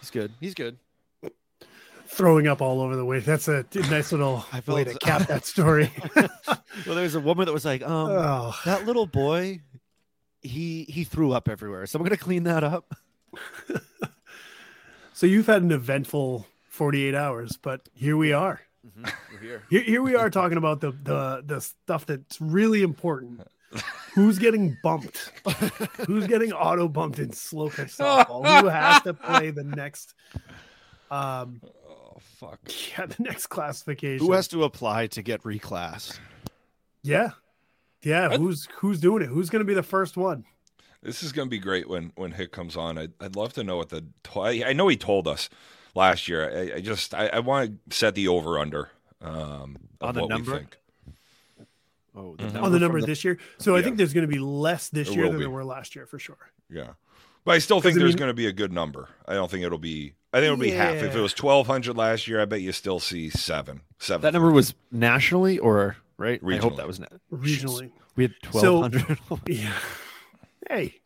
He's good. He's good. Throwing up all over the way. That's a nice little I way felt- to cap that story. Well, there's a woman that was like, um, oh, that little boy, he he threw up everywhere. So I'm gonna clean that up. so you've had an eventful 48 hours, but here we are. We're here. Here, here we are talking about the the the stuff that's really important. Who's getting bumped? Who's getting auto bumped in slow pitch softball? Who has to play the next? Um, Oh fuck. yeah, the next classification. Who has to apply to get reclassed? Yeah, yeah. What? Who's who's doing it? Who's going to be the first one? This is going to be great when when Hick comes on. I'd, I'd love to know what the I I know he told us last year. I, I just I, I want to set the over under um, of On the what number? we think. Oh, Mhm. on the from number this year. So I think there's going to be less this There year than be. there were last year for sure. Yeah, but I still think 'Cause, I there's mean- going to be a good number. I don't think it'll be. I think it'll be half. If it was twelve hundred last year, I bet you still see seven. Seven. That number was nationally or right? I hope that was na- Regionally, we had 1,200. So- twelve hundred. yeah. Hey,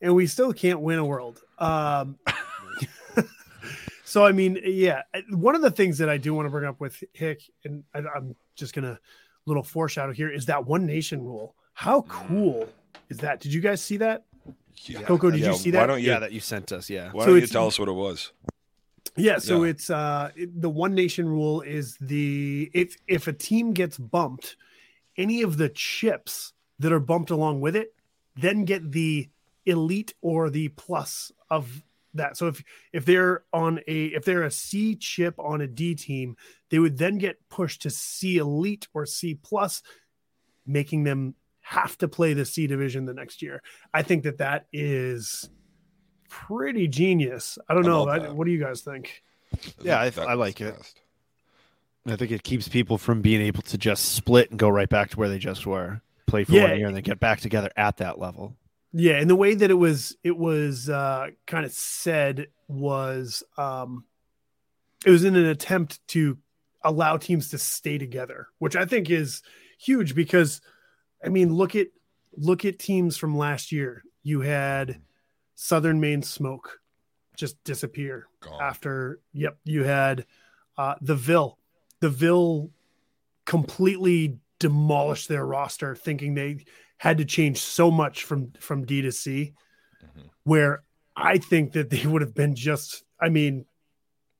and we still can't win a world. Um, so I mean, yeah, one of the things that I do want to bring up with Hick, and I, I'm just gonna little foreshadow here, is that one nation rule. How cool is that? Did you guys see that? Yeah. Coco, did Yeah, you see Why that? don't you? yeah, that you sent us. Yeah. Why So don't you tell us what it was? Yeah, so Yeah. it's uh it- the one nation rule is the if if a team gets bumped, any of the chips that are bumped along with it then get the elite or the plus of that. So if if they're on a if they're a C chip on a D team, they would then get pushed to C elite or C plus, making them have to play the C division the next year. I think that that is pretty genius. I don't I know. I, what do you guys think? Yeah, I- That I like it. best. I think it keeps people from being able to just split and go right back to where they just were, play for Yeah. one year, and then get back together at that level. Yeah, and the way that it was it was uh, kind of said was um, it was in an attempt to allow teams to stay together, which I think is huge because I mean look at look at teams from last year. You had Southern Maine Smoke just disappear Gone. after yep you had uh the Ville the Ville completely demolished their roster thinking they had to change so much from from D to C Mhm. where I think that they would have been just I mean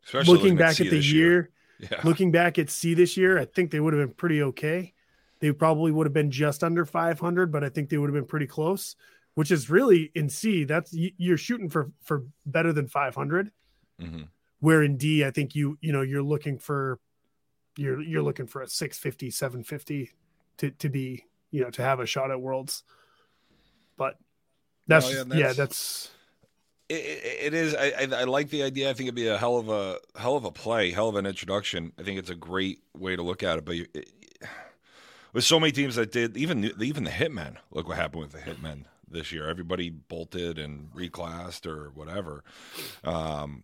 Especially looking back C at the this year, Yeah. looking back at C this year I think they would have been pretty okay they probably would have been just under 500 but I think they would have been pretty close which is really in C that's you're shooting for for better than 500 Mhm. where in D, I think you you know you're looking for you're you're looking for a 650, 750 to to be you know to have a shot at Worlds. But that's yeah, yeah, that's- that's It, it, is. I, I, I like the idea. I think it'd be a hell of a hell of a play, hell of an introduction. I think it's a great way to look at it. But you, it, with so many teams that did, even the- even the Hitmen. Look what happened with the Hitmen this year. Everybody bolted and reclassed or whatever. Um,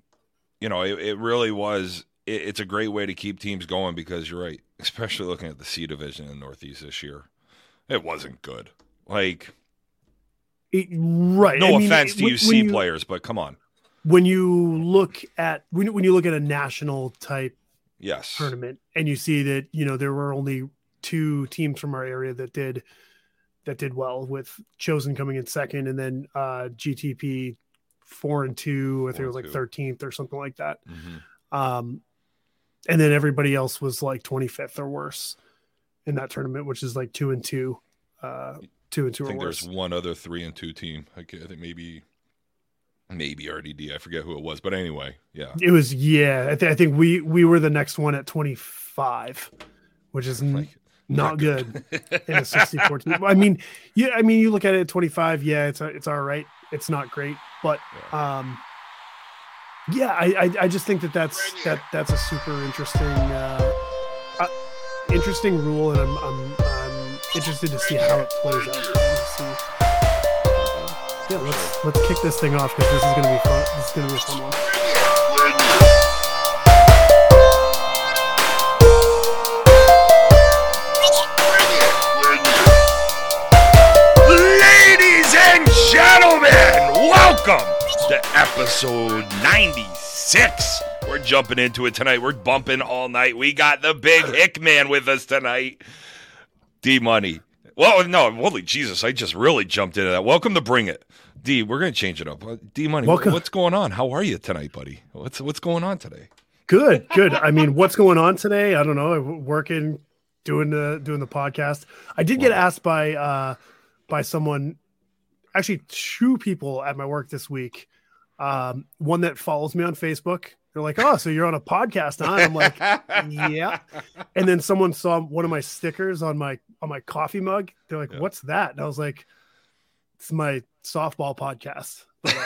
you know, it, it really was. It, it's a great way to keep teams going because you're right, especially looking at the C division in the Northeast this year. It wasn't good. Like, it, right. no I offense it- to when- you when you- players, but come on. When you look at when, when you look at a national type Yes. tournament and you see that you know there were only two teams from our area that did that did well with chosen coming in second and then uh gtp four and two i think it was like 13th or something like that Mhm. um and then everybody else was like 25th or worse in that tournament which is like two and two uh two and two I think there's one other three and two team. I, I think maybe maybe RDD. I forget who it was, but anyway, yeah. it was yeah I, th- I think we we were the next one at 25 which is n- Like, not good in a 64 team. I mean, yeah, I mean, you look at it at 25, yeah, it's it's all right. It's not great, but um, yeah, I, I I just think that that's that that's a super interesting uh interesting rule, and I'm I'm, I'm interested to see how it plays out. Yeah, let's let's kick this thing off because this is gonna be fun. This is gonna be a fun one. Ladies and gentlemen, welcome to episode 96. We're jumping into it tonight. We're bumping all night. We got the big Hickman with us tonight. D Money. Well, no, holy Jesus, I just really jumped into that. Welcome to Bring It. D, we're going to change it up. Uh, D Money, Welcome. what's going on? How are you tonight, buddy? What's what's going on today? Good, good. I mean, what's going on today? I don't know. Working, doing the doing the podcast. I did get asked by uh by someone, actually two people at my work this week. Um, one that follows me on Facebook. They're like, "Oh, so you're on a podcast, huh?" I'm like, "Yeah." And then someone saw one of my stickers on my on my coffee mug. They're like, Yeah. "What's that?" And I was like, "It's my softball podcast." But,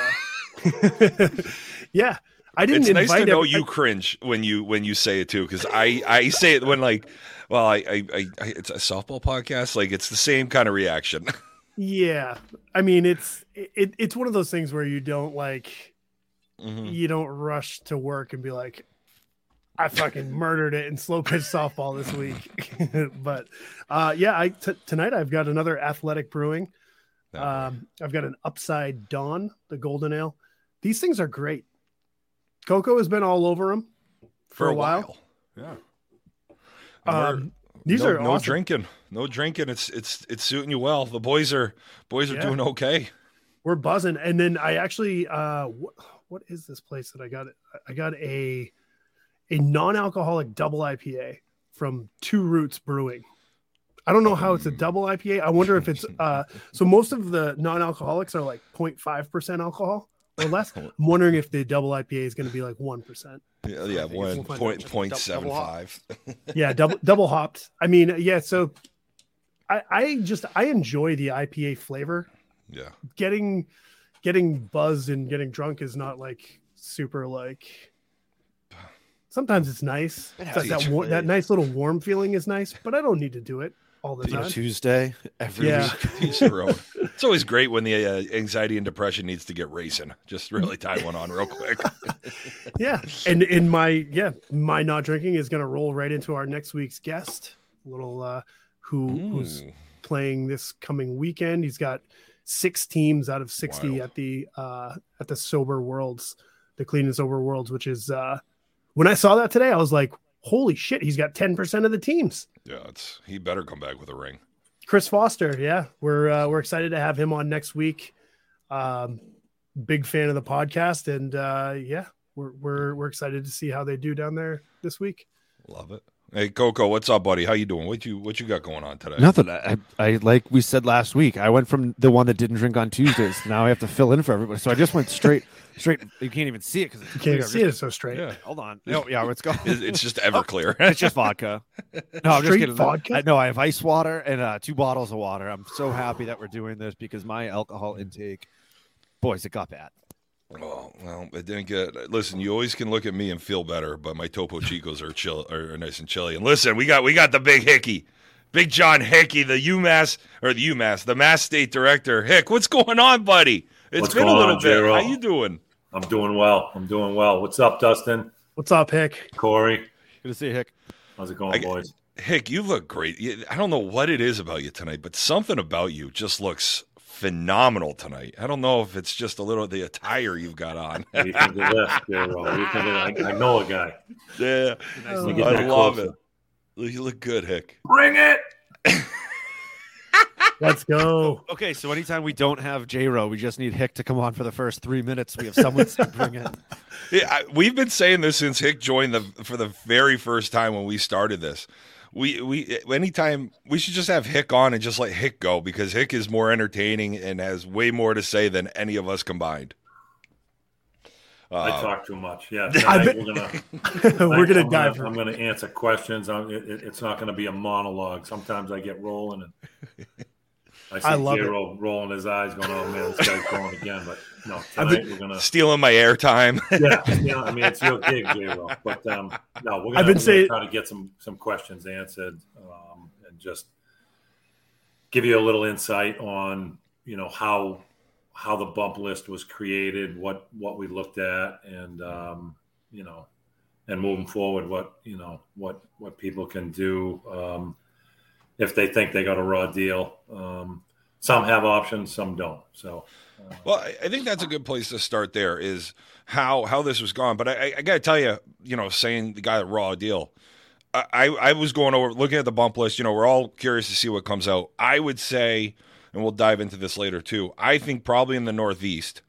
uh, yeah, I didn't it's nice to know every- you cringe when you when you say it too because I I say it when like well I, I I I it's a softball podcast like it's the same kind of reaction. Yeah, I mean it's it, it's one of those things where you don't like Mhm. you don't rush to work and be like, I fucking murdered it in slow pitch softball this week. but uh, yeah, I t- tonight I've got another athletic brewing. That Um, I've got an upside dawn, the golden ale. These things are great. Coco has been all over them for, a while. Yeah. Um, these no, are no awesome. drinking, no drinking. It's it's it's suiting you well. The boys are boys are Yeah. doing okay. we're buzzing and then i actually uh what is this place that i got i got a a non-alcoholic double ipa from two roots brewing. I don't know how it's a double ipa i wonder if it's uh so most of the non-alcoholics are like 0.5% alcohol or less. I'm wondering if the double ipa is going to be like 1% Yeah, yeah think one it's one point point- point double- seven double yeah double double hopped. I mean yeah so i i just i enjoy the ipa flavor. Yeah, getting getting buzzed and getting drunk is not like super like sometimes it's nice It It's like that, war- that nice little warm feeling is nice but i don't need to do it all the time Tuesday every Yeah. week. Each their own. It's always great when the uh, anxiety and depression needs to get racing. Just really tie one on real quick. yeah and in my yeah my not drinking is going to roll right into our next week's guest little uh who who's playing this coming weekend he's got six teams out of 60 Wild. at the uh at the sober worlds the clean and sober worlds which is uh when i saw that today i was like holy shit he's got 10% of the teams Yeah, it's he better come back with a ring. chris foster yeah we're uh, we're excited to have him on next week um big fan of the podcast and uh yeah we're we're, we're excited to see how they do down there this week Love it. Hey Coco, what's up, buddy? How you doing? What you what you got going on today? Nothing. I, I like we said last week. I went from the one that didn't drink on Tuesdays. now I have to fill in for everybody. So I just went straight, straight. You can't even see it because you can't even see it so straight Yeah, Hold on. No, yeah, let's go. It's- it's just Everclear. It's just vodka. No, I'm just Straight kidding. vodka? I, no, I have ice water and uh, two bottles of water. I'm so happy that we're doing this because my alcohol intake, boys, it got bad. Oh well, it didn't get. Listen, you always can look at me and feel better, but my Topo Chicos are chill, are, are nice and chilly. And listen, we got we got the big Hickey, Big John Hickey, the UMass or the UMass, the Mass State Director. Hick, what's going on, buddy? It's What's been a little on, bit. J-Ro? How you doing? I'm doing well. I'm doing well. What's up, Dustin? what's up hick Corey? Good to see you, Hick. How's it going, I- boys? Hick, you look great. I don't know what it is about you tonight, but something about you just looks phenomenal tonight. I don't know if it's just a little the attire you've got on. What do you think of this, J-Ro? What do you think of that? I, I know a guy. yeah, Oh, Let me oh. get I love closer. it. You look good, Hick. Bring it. let's go Okay, so anytime we don't have J Ro, we just need Hick to come on for the first three minutes. We have someone to bring in. Yeah, I, we've been saying this since Hick joined the for the very first time when we started this. We we anytime we should just have Hick on and just let Hick go because Hick is more entertaining and has way more to say than any of us combined. I Uh, talk too much. Yeah, I tonight bet- we're gonna we're gonna I'm dive I'm gonna answer questions. I'm, it, it- it's not gonna be a monologue. Sometimes I get rolling and I see I love it. Rolling his eyes, going, "Oh man, this guy's going again." But no, tonight we're gonna. stealing my airtime. yeah, yeah. I mean, it's your gig, J-Ro. But um, no, we're gonna, I've been saying- try to get some some questions answered um, and just give you a little insight on you know how how the bump list was created, what what we looked at, and um, you know, and moving forward, what you know, what what people can do um, if they think they got a raw deal. Um, some have options, some don't. So, uh, well, I, think that's a good place to start. There is how how this was gone, but I, I got to tell you, you know, saying the guy at Raw Deal. I, I was going over looking at the bump list. You know, we're all curious to see what comes out. I would say, and we'll dive into this later too. I think probably in the Northeast,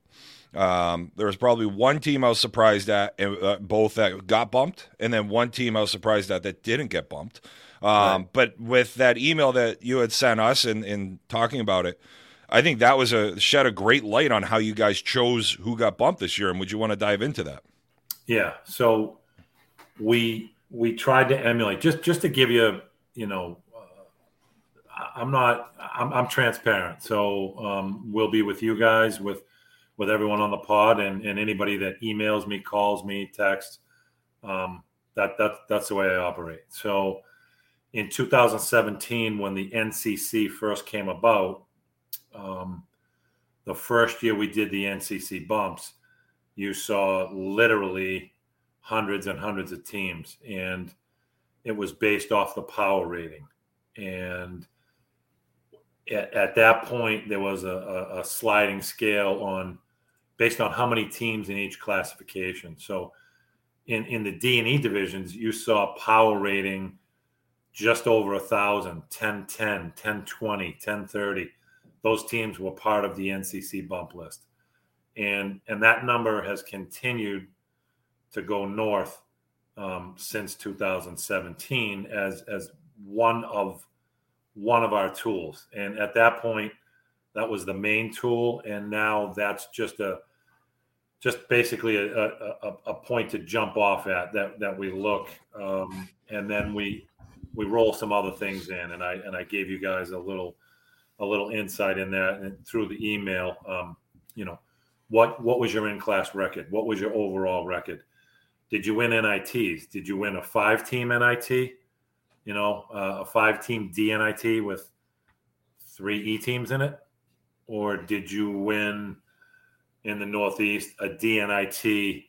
um, there was probably one team I was surprised at, uh, both that got bumped, and then one team I was surprised at that didn't get bumped. Um, right. But with that email that you had sent us and in, in talking about it, I think that was a shed a great light on how you guys chose who got bumped this year. And would you want to dive into that? Yeah. So we we tried to emulate just just to give you you know uh, I'm not I'm, I'm transparent. So um, we'll be with you guys with with everyone on the pod and, and anybody that emails me, calls me, texts. Um, that that that's the way I operate. So in 2017, when the NCC first came about, um, the first year we did the NCC bumps, you saw literally hundreds and hundreds of teams, and it was based off the power rating. And at, at that point, there was a, a, sliding scale on based on how many teams in each classification. So in in the D and E divisions, you saw power rating just over a thousand 10 10 10 20 10 30 those teams were part of the ncc bump list. And and that number has continued to go north um, since 2017 as as one of one of our tools. And at that point that was the main tool. And now that's just a just basically a, a, a point to jump off at that that we look um, and then we we roll some other things in, and I and I gave you guys a little a little insight in that and through the email. Um, you know, what what was your in class record? What was your overall record? Did you win NITs? Did you win a five team NIT? You know, uh, a five team DNIT with three E teams in it, or did you win in the Northeast a DNIT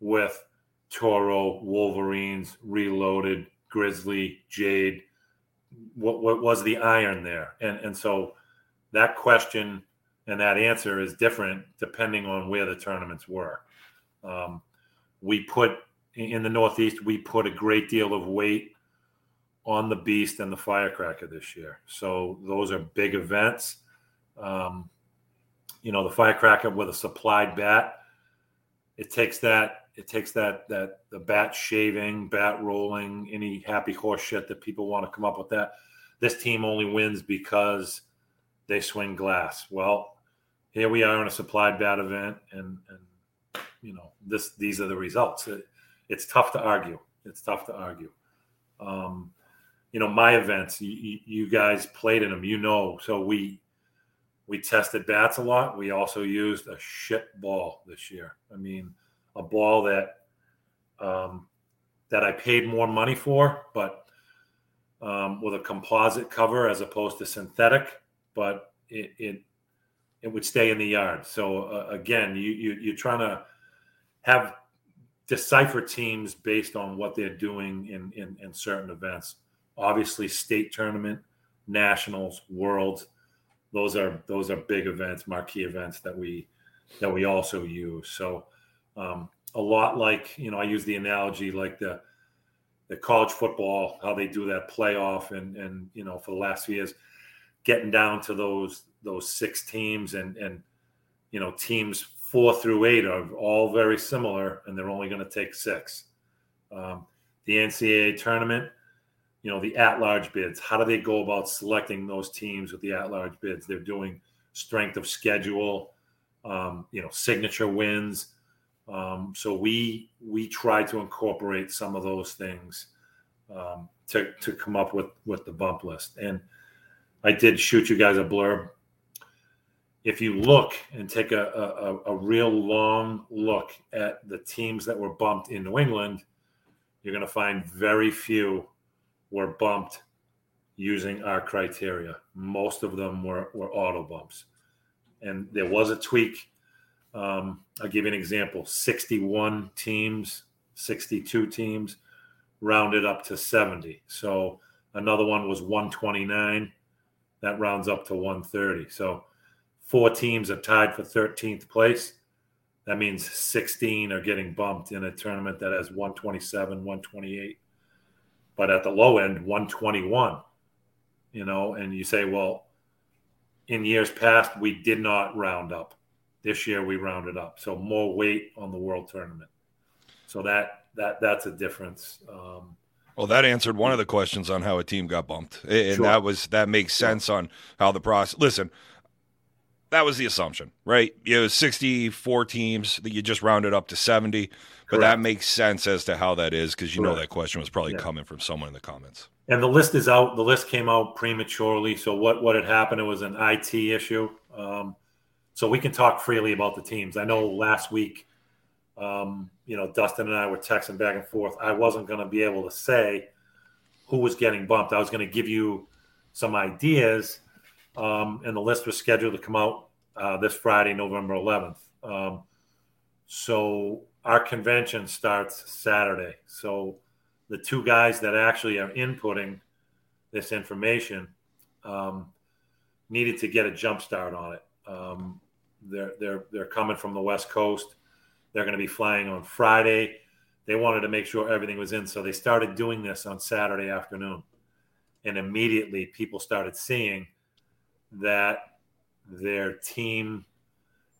with Toro, Wolverines, Reloaded, Grizzly, Jade. What, what was the iron there? And and so that question and that answer is different depending on where the tournaments were. Um, we put in the Northeast, we put a great deal of weight on the Beast and the Firecracker this year. So those are big events. Um, you know, the Firecracker with a supplied bat, it takes that it takes that that the bat shaving, bat rolling, any happy horse shit that people want to come up with that. This team only wins because they swing glass. Well, here we are in a supplied bat event, and and you know this these are the results. It, it's tough to argue. It's tough to argue. Um, you know my events. You, you guys played in them. You know, so we we tested bats a lot. We also used a shit ball this year. I mean a ball that um, that I paid more money for, but um, with a composite cover as opposed to synthetic. But it it, it would stay in the yard. So uh, again, you, you you're trying to have decipher teams based on what they're doing in, in, in certain events. Obviously, state tournament, nationals, worlds. Those are those are big events, marquee events that we that we also use. So um, a lot like you know, I use the analogy like the the college football, how they do that playoff, and and you know, for the last few years, getting down to those those six teams, and and you know, teams four through eight are all very similar, and they're only going to take six. Um, the NCAA tournament, you know, the at-large bids. How do they go about selecting those teams with the at-large bids? They're doing strength of schedule, um, you know, signature wins um, so we we try to incorporate some of those things um, to to come up with with the bump list. And I did shoot you guys a blurb. If you look and take a, a, a real long look at the teams that were bumped in New England, you're going to find very few were bumped using our criteria. Most of them were, were auto bumps. And there was a tweak um, I'll give you an example 61 teams, 62 teams, rounded up to 70. So another one was 129. that rounds up to 130. So four teams are tied for 13th place. That means 16 are getting bumped in a tournament that has 127, 128. But at the low end, 121. You know, and you say, well, in years past, we did not round up. This year we rounded up. So more weight on the world tournament. So that that that's a difference. Um, well, that answered one of the questions on how a team got bumped, and Sure. that was that makes sense on how the process. Listen, that was the assumption, right? It was sixty-four teams that you just rounded up to seventy, but that makes sense as to how that is because you know that question was probably Yeah. coming from someone in the comments. And the list is out. The list came out prematurely. So what what had happened? It was an IT issue. Um, so we can talk freely about the teams. I know last week, um, you know, Dustin and I were texting back and forth. I wasn't going to be able to say who was getting bumped. I was going to give you some ideas, um, and the list was scheduled to come out uh, this Friday, November 11th. Um, so our convention starts Saturday. So the two guys that actually are inputting this information um, needed to get a jump start on it. Um, they're they're they're coming from the West Coast. They're going to be flying on Friday. They wanted to make sure everything was in, so they started doing this on Saturday afternoon, and immediately people started seeing that their team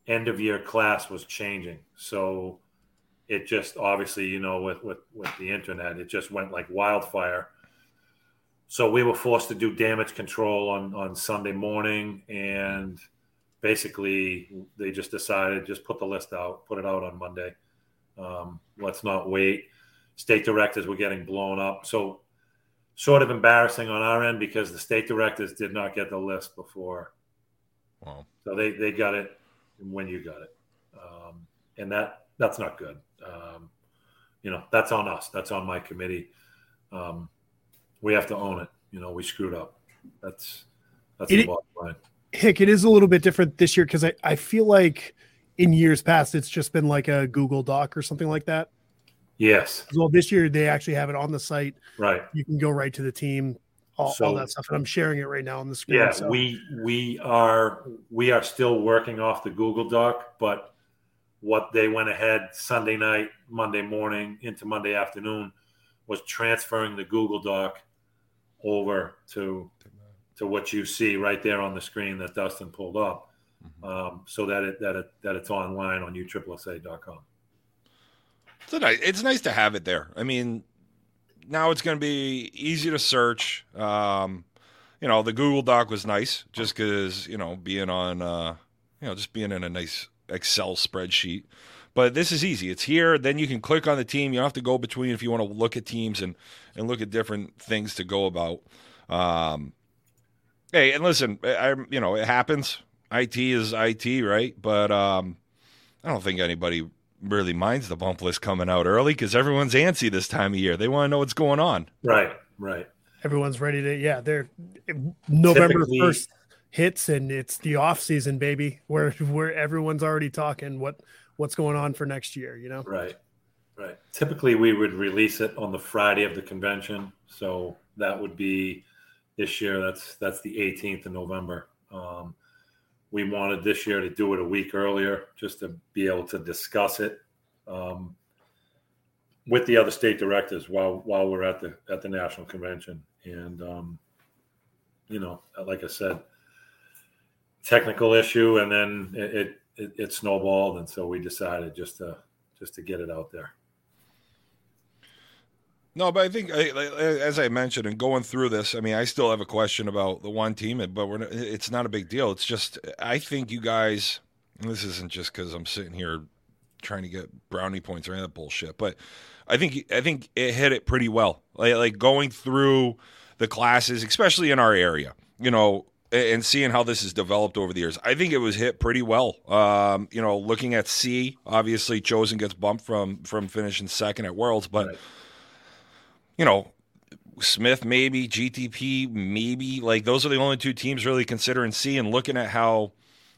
end of year class was changing. So it just obviously, you know, with, with, with the internet, it just went like wildfire. So we were forced to do damage control on, on Sunday morning and basically they just decided just put the list out, put it out on Monday. Um, let's not wait. State directors were getting blown up. So sort of embarrassing on our end because the state directors did not get the list before Wow. so they, they got it when you got it. Um, and that that's not good. Um, you know, that's on us. That's on my committee. Um, we have to own it. You know, we screwed up. That's that's It- the bottom line. Hick, it is a little bit different this year because I, I feel like in years past it's just been like a Google Doc or something like that. Yes, Well, this year they actually have it on the site. right. You can go right to the team, all, all that stuff. And I'm sharing it right now on the screen. Yeah, so- we we are we are still working off the Google Doc, but what they went ahead Sunday night, Monday morning into Monday afternoon was transferring the Google Doc over to to what you see right there on the screen that Dustin pulled up, um, so that it that it that it's online on USSSA.com. It's, nice, it's nice to have it there. I mean, now it's going to be easy to search. Um, you know, the Google Doc was nice just because, you know, being on, uh, you know, just being in a nice Excel spreadsheet. But this is easy. It's here. Then you can click on the team. You don't have to go between if you want to look at teams and, and look at different things to go about. Um, hey, and listen, I, I- you know, it happens. IT is IT, right? But um, I don't think anybody really minds the bump list coming out early because everyone's antsy this time of year. They want to know what's going on. Right, right. everyone's ready to, yeah, they're November Typically- 1st hits and it's the off season, baby, where, where everyone's already talking what, what's going on for next year, you know? Right, right. Typically, we would release it on the Friday of the convention, so that would be this year. That's that's the 18th of November. Um, we wanted this year to do it a week earlier, just to be able to discuss it um, with the other state directors while while we're at the at the national convention. And um, you know, like I said, technical issue, and then it, it it, snowballed, and so we decided just to just to get it out there. No, but I think as I mentioned and going through this, I mean, I still have a question about the one team, but we're, it's not a big deal. It's just I think you guys. This isn't just because I'm sitting here trying to get brownie points or any of that bullshit, but I think I think it hit it pretty well. Like, like going through the classes, especially in our area, you know, and seeing how this has developed over the years. I think it was hit pretty well. Um, you know, looking at C, obviously Chosen gets bumped from from finishing second at Worlds, but Right. You know, Smith maybe, GTP maybe. Like those are the only two teams really considering C and looking at how,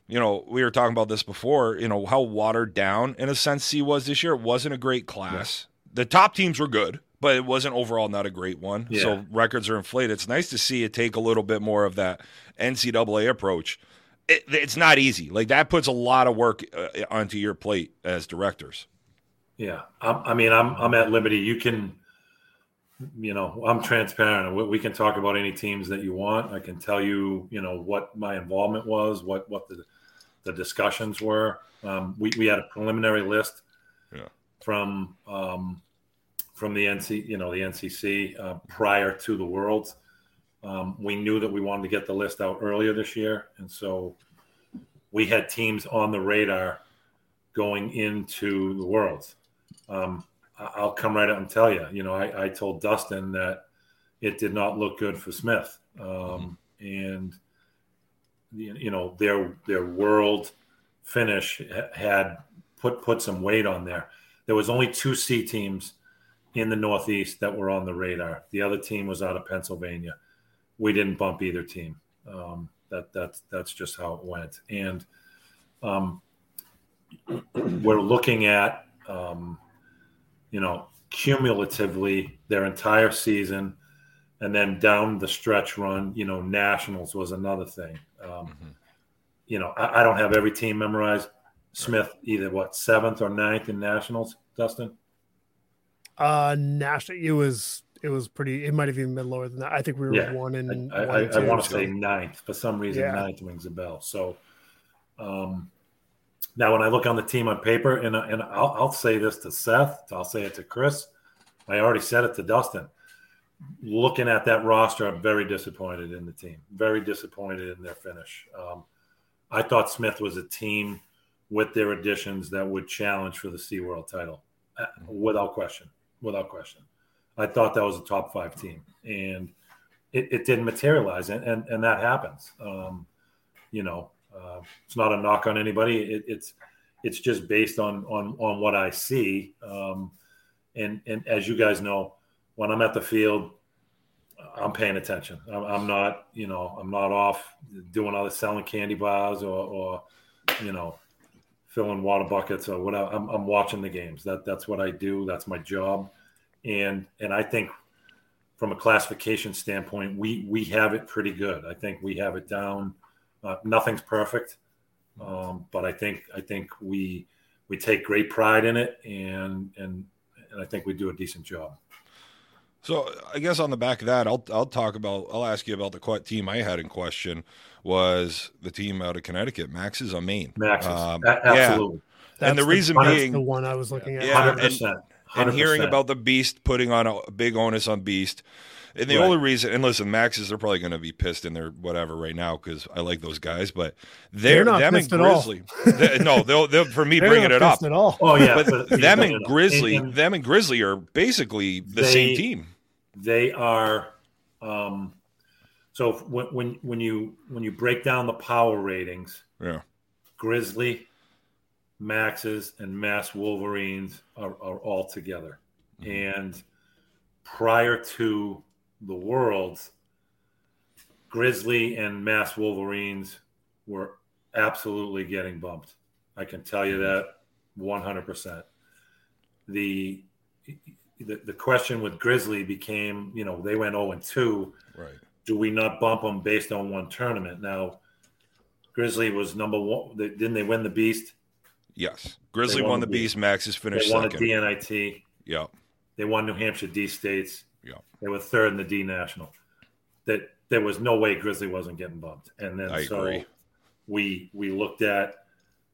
you know, we were talking about this before, you know, how watered down in a sense C was this year. It wasn't a great class. The top teams were good, but it wasn't overall not a great one. Yeah. So records are inflated. It's nice to see it take a little bit more of that NCAA approach. It, it's not easy. Like that puts a lot of work uh, onto your plate as directors. Yeah, I'm, I mean, I'm I'm at liberty. You can, you know, I'm transparent. We, we can talk about any teams that you want. I can tell you, you know, what my involvement was, what what the the discussions were. Um, we we had a preliminary list Yeah. from um, from the NC, you know, the NCC uh, prior to the Worlds. Um, we knew that we wanted to get the list out earlier this year, and so we had teams on the radar going into the Worlds. Um, I'll come right out and tell you. You know, I, I told Dustin that it did not look good for Smith, um, and you you know their their world finish had put put some weight on there. There was only two C teams in the Northeast that were on the radar. The other team was out of Pennsylvania. We didn't bump either team. Um, that that's that's just how it went. And um, we're looking at um, you know cumulatively their entire season, and then down the stretch run. You know, nationals was another thing. Um, You know, I, I don't have every team memorized. Smith either what seventh or ninth in nationals, Dustin. Uh, national. It was it was pretty. It might have even been lower than that. I think we were Yeah, one and I, one I, I want to say ninth. For some reason, Yeah. ninth rings a bell. So um, now, when I look on the team on paper, and and I'll, I'll say this to Seth, I'll say it to Chris. I already said it to Dustin. Looking at that roster, I'm very disappointed in the team. Very disappointed in their finish. Um, I thought Smith was a team with their additions that would challenge for the C World title, uh, without question. Without question. I thought that was a top five team. And it, it didn't materialize, and, and, and that happens. Um, you know, uh, it's not a knock on anybody. It, it's it's just based on on on what I see. Um, and and as you guys know, when I'm at the field, I'm paying attention. I'm, I'm not, you know, I'm not off doing other selling candy bars or, or you know, filling water buckets or whatever. I'm, I'm watching the games. That that's what I do. That's my job. And and I think from a classification standpoint, we we have it pretty good. I think we have it down. Uh, nothing's perfect, um, but I think I think we we take great pride in it, and and and I think we do a decent job. So I guess on the back of that, I'll I'll talk about I'll ask you about the team I had in question was the team out of Connecticut. Max is on Maine. Maxes, Um, A- yeah. absolutely, and the That's reason being the one I was looking at. Yeah, hundred and- percent. and hearing about the Beast putting on a big onus on Beast. And the Right. only reason, and listen, Maxes are probably going to be pissed in their whatever right now because I like those guys, but they're, They're not them and pissed at all. Grizzly. they- no, they'll, they'll for me They're bringing not it up. at all. oh yeah, But but- them and no, no. Grizzly, And- and them and Grizzly are basically the They- same team. they are. Um, so when when when you when you break down the power ratings, Yeah. Grizzly, Maxes, and Mass Wolverines are, are all together. And prior to the Worlds, Grizzly and Mass Wolverines were absolutely getting bumped. I can tell you that 100%. The the, the question with Grizzly became, you know, they went 0 and 2 Right. do we not bump them based on one tournament? Now, Grizzly was number one. They, didn't they win the Beast? Yes. Grizzly won won the Beast. Beast. Maxes finished They won second. DNIT. yeah. They won New Hampshire D states. They were third in the D National. That there was no way Grizzly wasn't getting bumped. And then I so agree. we we looked at.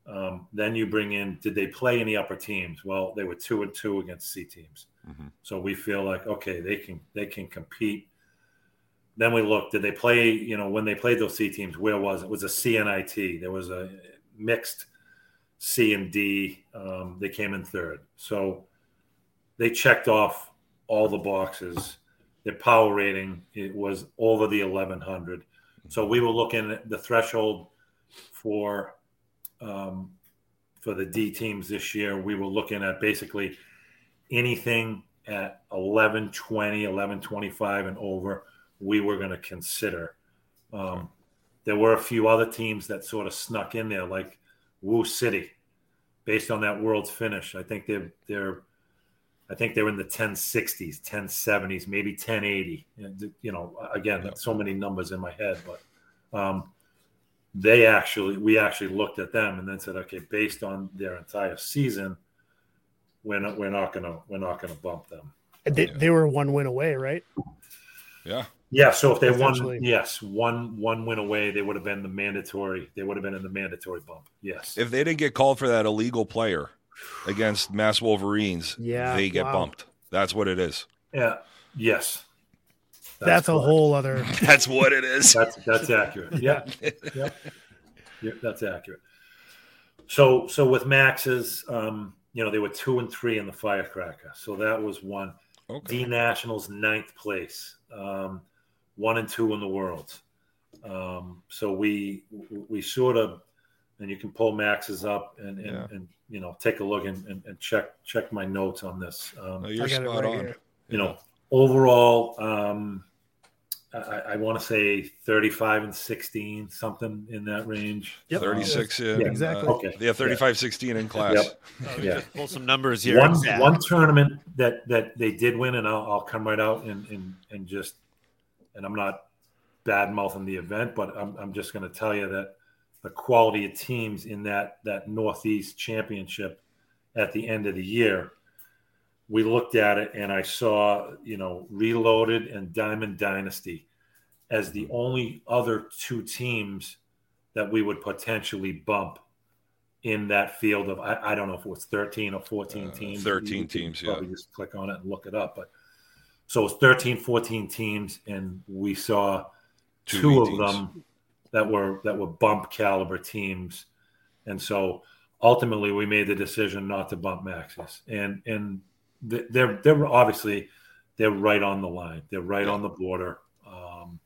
Um, then you bring in. Did they play any upper teams? Well, they were two and two against C teams. Mhm. So we feel like okay, they can they can compete. Then we look. Did they play? You know, when they played those C teams, where was it? it was a CNIT. There was a mixed C and D. Um, they came in third. So they checked off all the boxes. Their power rating it was over the 1100. So we were looking at the threshold for um, for the D teams this year. We were looking at basically anything at 1120, 1125 and over. We were going to consider. Um, there were a few other teams that sort of snuck in there, like Woo City, based on that world's finish. I think they're they're I think they were in the 1060s, 1070s, maybe 1080. You know, again, so many numbers in my head, but um, they actually, we actually looked at them and then said, okay, based on their entire season, we're not, we're not gonna, we're not gonna bump them. They, yeah. they were one win away, right? Yeah. Yeah. So if they won, yes, one one win away, they would have been the mandatory. They would have been in the mandatory bump. Yes. If they didn't get called for that illegal player against Mass Wolverines, yeah, they get wow. bumped. That's what it is. Yeah. Yes. That's, that's a whole other. that's what it is. That's that's accurate. Yeah. yeah. yeah. That's accurate. So so with Max's, um, you know, they were two and three in the Firecracker, so that was one. Okay. D Nationals ninth place, um, one and two in the world. Um, so we we sort of, and you can pull Max's up and and, yeah. and you know take a look and, and, and, check check my notes on this. Um, no, you're spot right on. Here. You know, overall, um, I, I want to say 35 and 16, something in that range. Yep. 36 in, yeah, exactly. Uh, okay. Yeah, 35, yeah. 16 in class. Yep. Oh, yeah. Pull some numbers here. One, one tournament that, that they did win, and I'll, I'll come right out and, and, and just, and I'm not bad mouthing the event, but I'm, I'm just going to tell you that the quality of teams in that, that Northeast championship at the end of the year we looked at it and I saw, you know, Reloaded and Diamond Dynasty as the only other two teams that we would potentially bump in that field of I, I don't know if it was 13 or 14 uh, teams. 13 teams, yeah. just click on it and look it up. But so it's 13, 14 teams, and we saw two, two of teams. them that were that were bump caliber teams. And so ultimately we made the decision not to bump Maxis. And and they're they're obviously they're right on the line. They're right on the border. Um,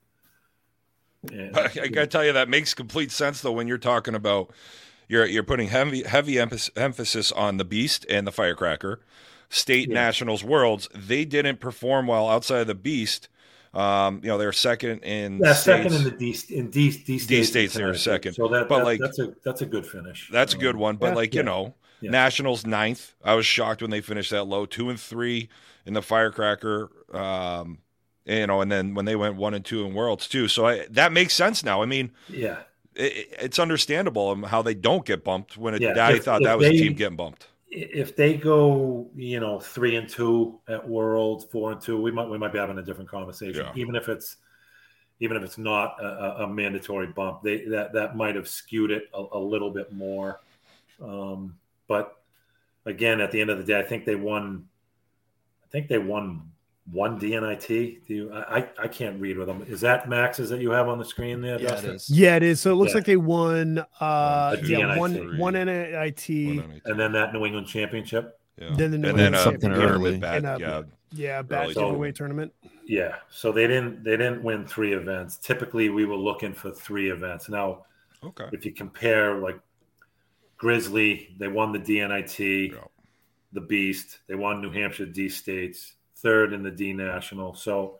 and, I, I got to tell you that makes complete sense though when you're talking about you're you're putting heavy heavy emphasis on the Beast and the Firecracker, state yeah. nationals, worlds. They didn't perform well outside of the Beast. Um, you know, they're second in yeah, second in the D in D, D states. D states they're second. So that, but that, like that's a that's a good finish. That's um, a good one. But yeah, like you know, yeah. Nationals ninth. I was shocked when they finished that low. Two and three in the Firecracker. Um, you know, and then when they went one and two in Worlds too. So I, that makes sense now. I mean, yeah, it, it's understandable how they don't get bumped when it, yeah. I if, thought if that was they, a team getting bumped. If they go, you know, three and two at Worlds, four and two, we might we might be having a different conversation. Yeah. Even if it's even if it's not a, a, mandatory bump, they that that might have skewed it a, a little bit more. Um, but again, at the end of the day, I think they won. I think they won one DNIT. Do you, I, I can't read with them. Is that Max's that you have on the screen there? Yeah, it is. Yeah, it is. So it looks yeah. like they won uh yeah, one one NIT. And then that New England championship. Yeah. Then the New and England then uh, something early. Bad, a, yeah, yeah, bad giveaway tournament. Yeah. So they didn't they didn't win three events. Typically we were looking for three events. Now okay. if you compare like Grizzly, they won the DNIT, yeah. the Beast, they won New Hampshire D States, third in the D National. So,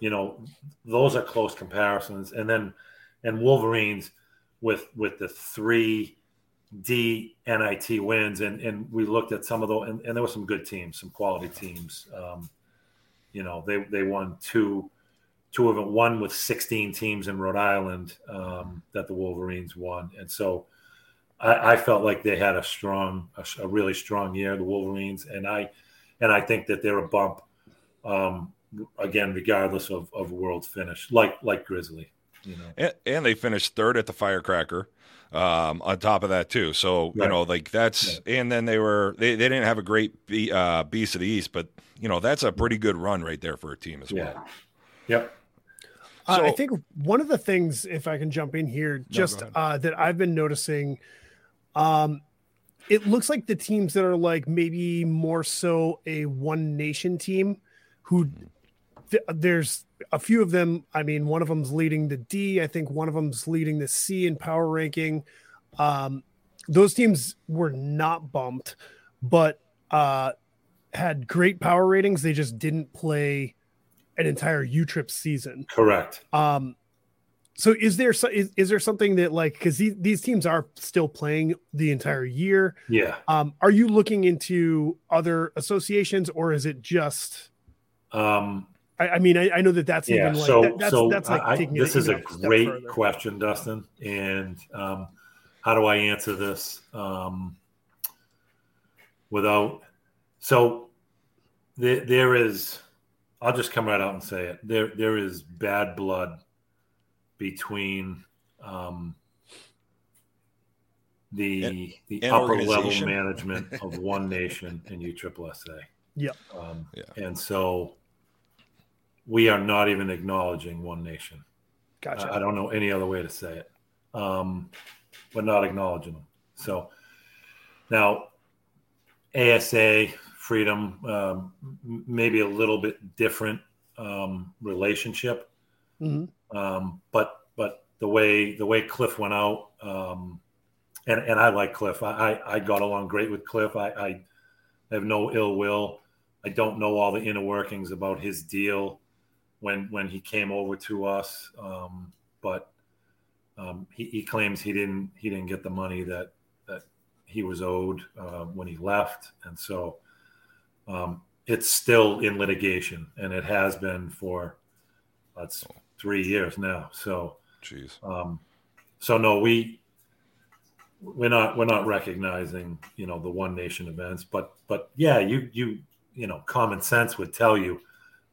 you know, those are close comparisons. And then, and Wolverines with with the three D NIT wins, and and we looked at some of those, and, and there were some good teams, some quality teams. Um, you know, they they won two two of them, one with 16 teams in Rhode Island um, that the Wolverines won, and so I, I felt like they had a strong, a, a, really strong year, the Wolverines, and I, and I think that they're a bump, um, again, regardless of of world's finish, like like Grizzly, you know. And, and they finished third at the Firecracker. Um, on top of that too, so right. you know, like that's, yeah. and then they were they, they didn't have a great be, uh, beast of the East, but you know that's a pretty good run right there for a team as yeah. well. Yep. Uh, so, I think one of the things, if I can jump in here, just no, uh, that I've been noticing um, it looks like the teams that are like maybe more so a one nation team who th- there's a few of them. I mean, one of them's leading the D. I think one of them's leading the C in power ranking. Um, those teams were not bumped, but uh, had great power ratings. They just didn't play an entire U trip season. Correct. Um, So is there so- is, is there something that like because these, these teams are still playing the entire year? Yeah. Um, are you looking into other associations or is it just? Um, I, I mean, I, I know that that's yeah. even like so, that, that's so that's like I, this is a great further. question, Dustin. And um, how do I answer this um, without? So there, there is. I'll just come right out and say it. There, there is bad blood between um, the And- the and upper level management of One Nation and USSSA. Yep. Um, Yeah. And so we are not even acknowledging One Nation. Gotcha. I I don't know any other way to say it. Um, we're not acknowledging them. So now, ASA freedom, um, maybe a little bit different um, relationship, Mhm. Um, but but the way the way Cliff went out, um, and and I like Cliff. I, I I got along great with Cliff. I, I have no ill will. I don't know all the inner workings about his deal when when he came over to us, um, but um, he, he claims he didn't he didn't get the money that that he was owed uh, when he left, and so um, it's still in litigation, and it has been for that's three years now. So Jeez. um, so no, we we're not we're not recognizing you know the one nation events, but but yeah, you you you know common sense would tell you,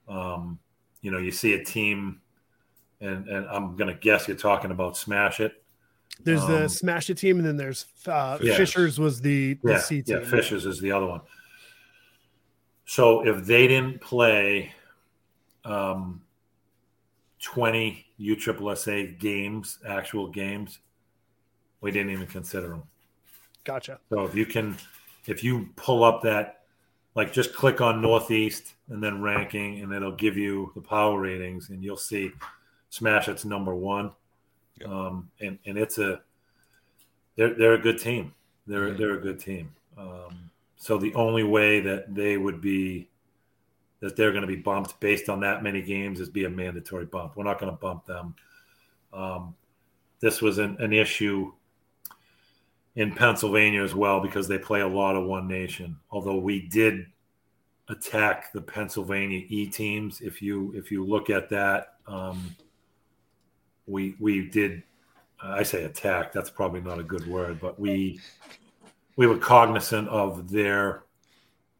um, you know, you see a team, and and I'm gonna guess you're talking about Smash It, There's the um, Smash It team, and then there's uh, Yeah. Fishers was the, the yeah, C team. yeah, Fishers is the other one. So if they didn't play um, 20 USSSA games, actual games, we didn't even consider them. Gotcha. So if you can, if you pull up that, like just click on Northeast and then ranking, and it'll give you the power ratings, and you'll see Smash it's number one, Yeah. um, and and it's a they're they're a good team. They're Mhm. they're a good team. Um, so the only way that they would be that they're going to be bumped based on that many games is be a mandatory bump. We're not going to bump them. Um, this was an, an issue in Pennsylvania as well because they play a lot of One Nation. Although we did attack the Pennsylvania E teams, if you if you look at that, um, we we did. I say attack. That's probably not a good word, but we we were cognizant of their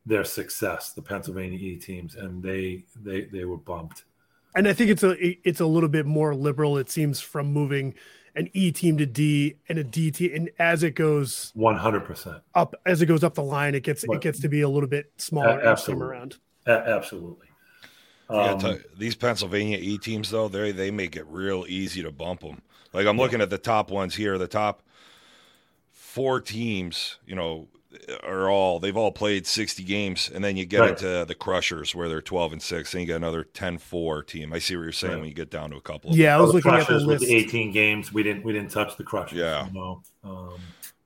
their success, the Pennsylvania E teams, and they they they were bumped. And I think it's a it's a little bit more liberal. It seems from moving an E team to D and a D team, and as it goes One hundred percent, up, as it goes up the line, it gets it gets to be a little bit smaller each time absolutely. around. absolutely. Yeah, Um, t- these Pennsylvania E teams though, they they make it real easy to bump them. Like I'm looking at the top ones here, the top four teams, you know, are all they've all played 60 games, and then you get Right. into the Crushers where they're 12 and six, and you get another 10-4 team. I see what you're saying Right. when you get down to a couple. of Yeah, I was the looking at the Crushers with list. 18 games. We didn't we didn't touch the Crushers. Yeah. you know? um,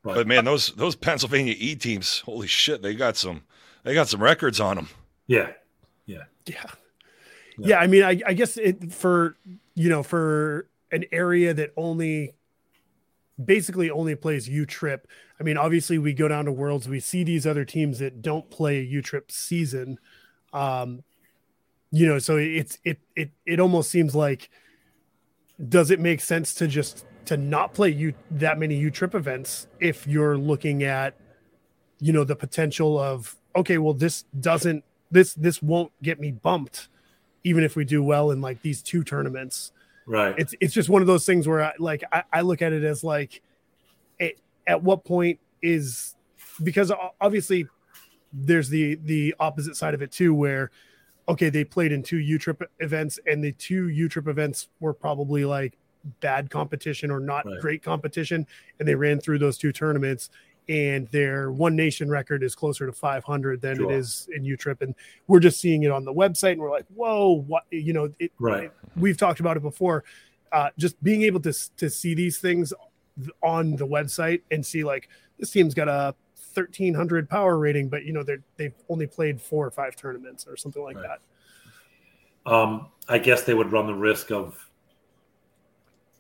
but, But man, those those Pennsylvania E teams, holy shit, they got some they got some records on them. yeah, Yeah. Yeah. Yeah, I mean, I, I guess it for you know for an area that only basically only plays U trip. I mean, obviously we go down to worlds, we see these other teams that don't play a U trip season. Um, you know, so it's it it it almost seems like does it make sense to just to not play you that many U trip events if you're looking at you know the potential of okay, well this doesn't this this won't get me bumped even if we do well in like these two tournaments right. it's it's just one of those things where I, like I, I look at it as like at what point is because obviously there's the the opposite side of it too where okay they played in two U trip events and the two U trip events were probably like bad competition or not Right. great competition and they ran through those two tournaments and their one nation record is closer to 500 than Sure. it is in U trip and we're just seeing it on the website and we're like whoa what you know it, Right. we've talked about it before. Uh, just being able to to see these things on the website and see like this team's got a 1300 power rating, but you know they're they've only played four or five tournaments or something like Right. that. Um, I guess they would run the risk of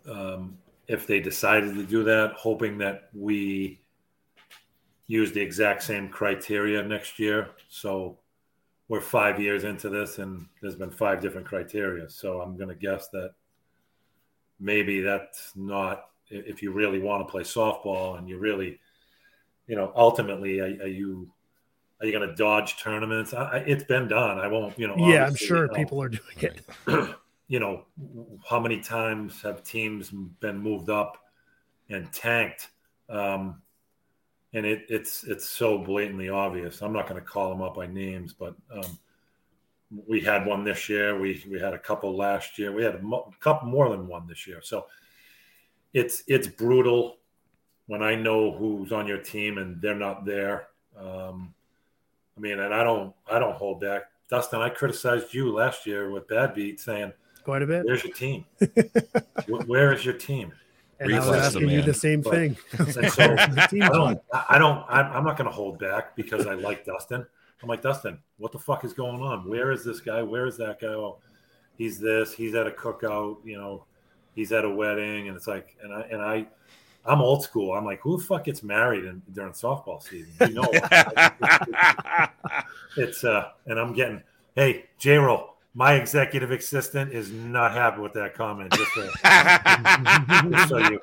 um, if they decided to do that, hoping that we use the exact same criteria next year. So we're five years into this, and there's been five different criteria. So I'm going to guess that maybe that's not if you really want to play softball and you really, you know, ultimately, are, are you are you going to dodge tournaments? I, it's been done. I won't, you know. Yeah, I'm sure people are doing it. you know, how many times have teams been moved up and tanked? Um, and it, it's it's so blatantly obvious. I'm not going to call them up by names, but um, we had one this year. We we had a couple last year. We had a mo- couple more than one this year. So it's it's brutal when I know who's on your team and they're not there. Um, I mean, and I don't I don't hold back. Dustin, I criticized you last year with Bad Beat saying quite a bit. Where's your team? Where is your team? And I was asking you the same but, thing. so I don't, I don't, I'm not going to hold back because I like Dustin. I'm like, Dustin, what the fuck is going on? Where is this guy? Where is that guy? Well, he's this, he's at a cookout, you know, he's at a wedding. And it's like, and I, and I, I'm old school. I'm like, who the fuck gets married in, during softball season? You know, it's, uh, and I'm getting, hey, J roll, my executive assistant is not happy with that comment. Just, just so you,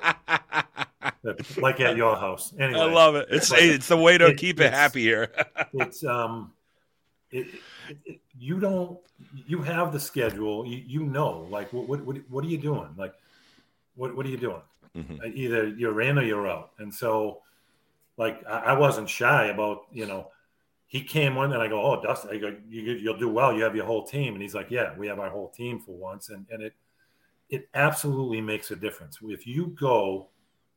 like at your house. Anyway, I love it. It's it's the way to it, keep it happy here. it's um, it, it, you don't you have the schedule. You, you know, like what, what what are you doing? Like what what are you doing? Mm-hmm. Either you're in or you're out. And so, like I, I wasn't shy about you know he came on and I go, oh, Dustin, I go, you, will do well. You have your whole team. And he's like, yeah, we have our whole team for once. And, and it, it absolutely makes a difference. If you go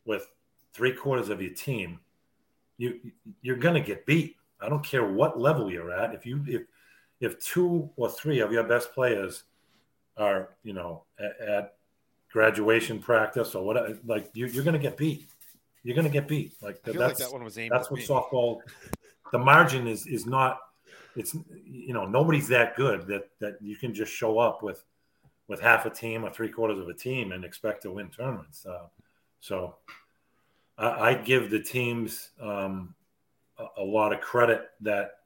with three quarters of your team, you, you're going to get beat. I don't care what level you're at. If you, if, if two or three of your best players are, you know, at, at graduation practice or whatever, like you, are going to get beat. You're going to get beat. Like that's, like that one was aimed that's what me. softball the margin is is not it's you know nobody's that good that that you can just show up with with half a team or three quarters of a team and expect to win tournaments. Uh, so I, I, give the teams um, a, a, lot of credit that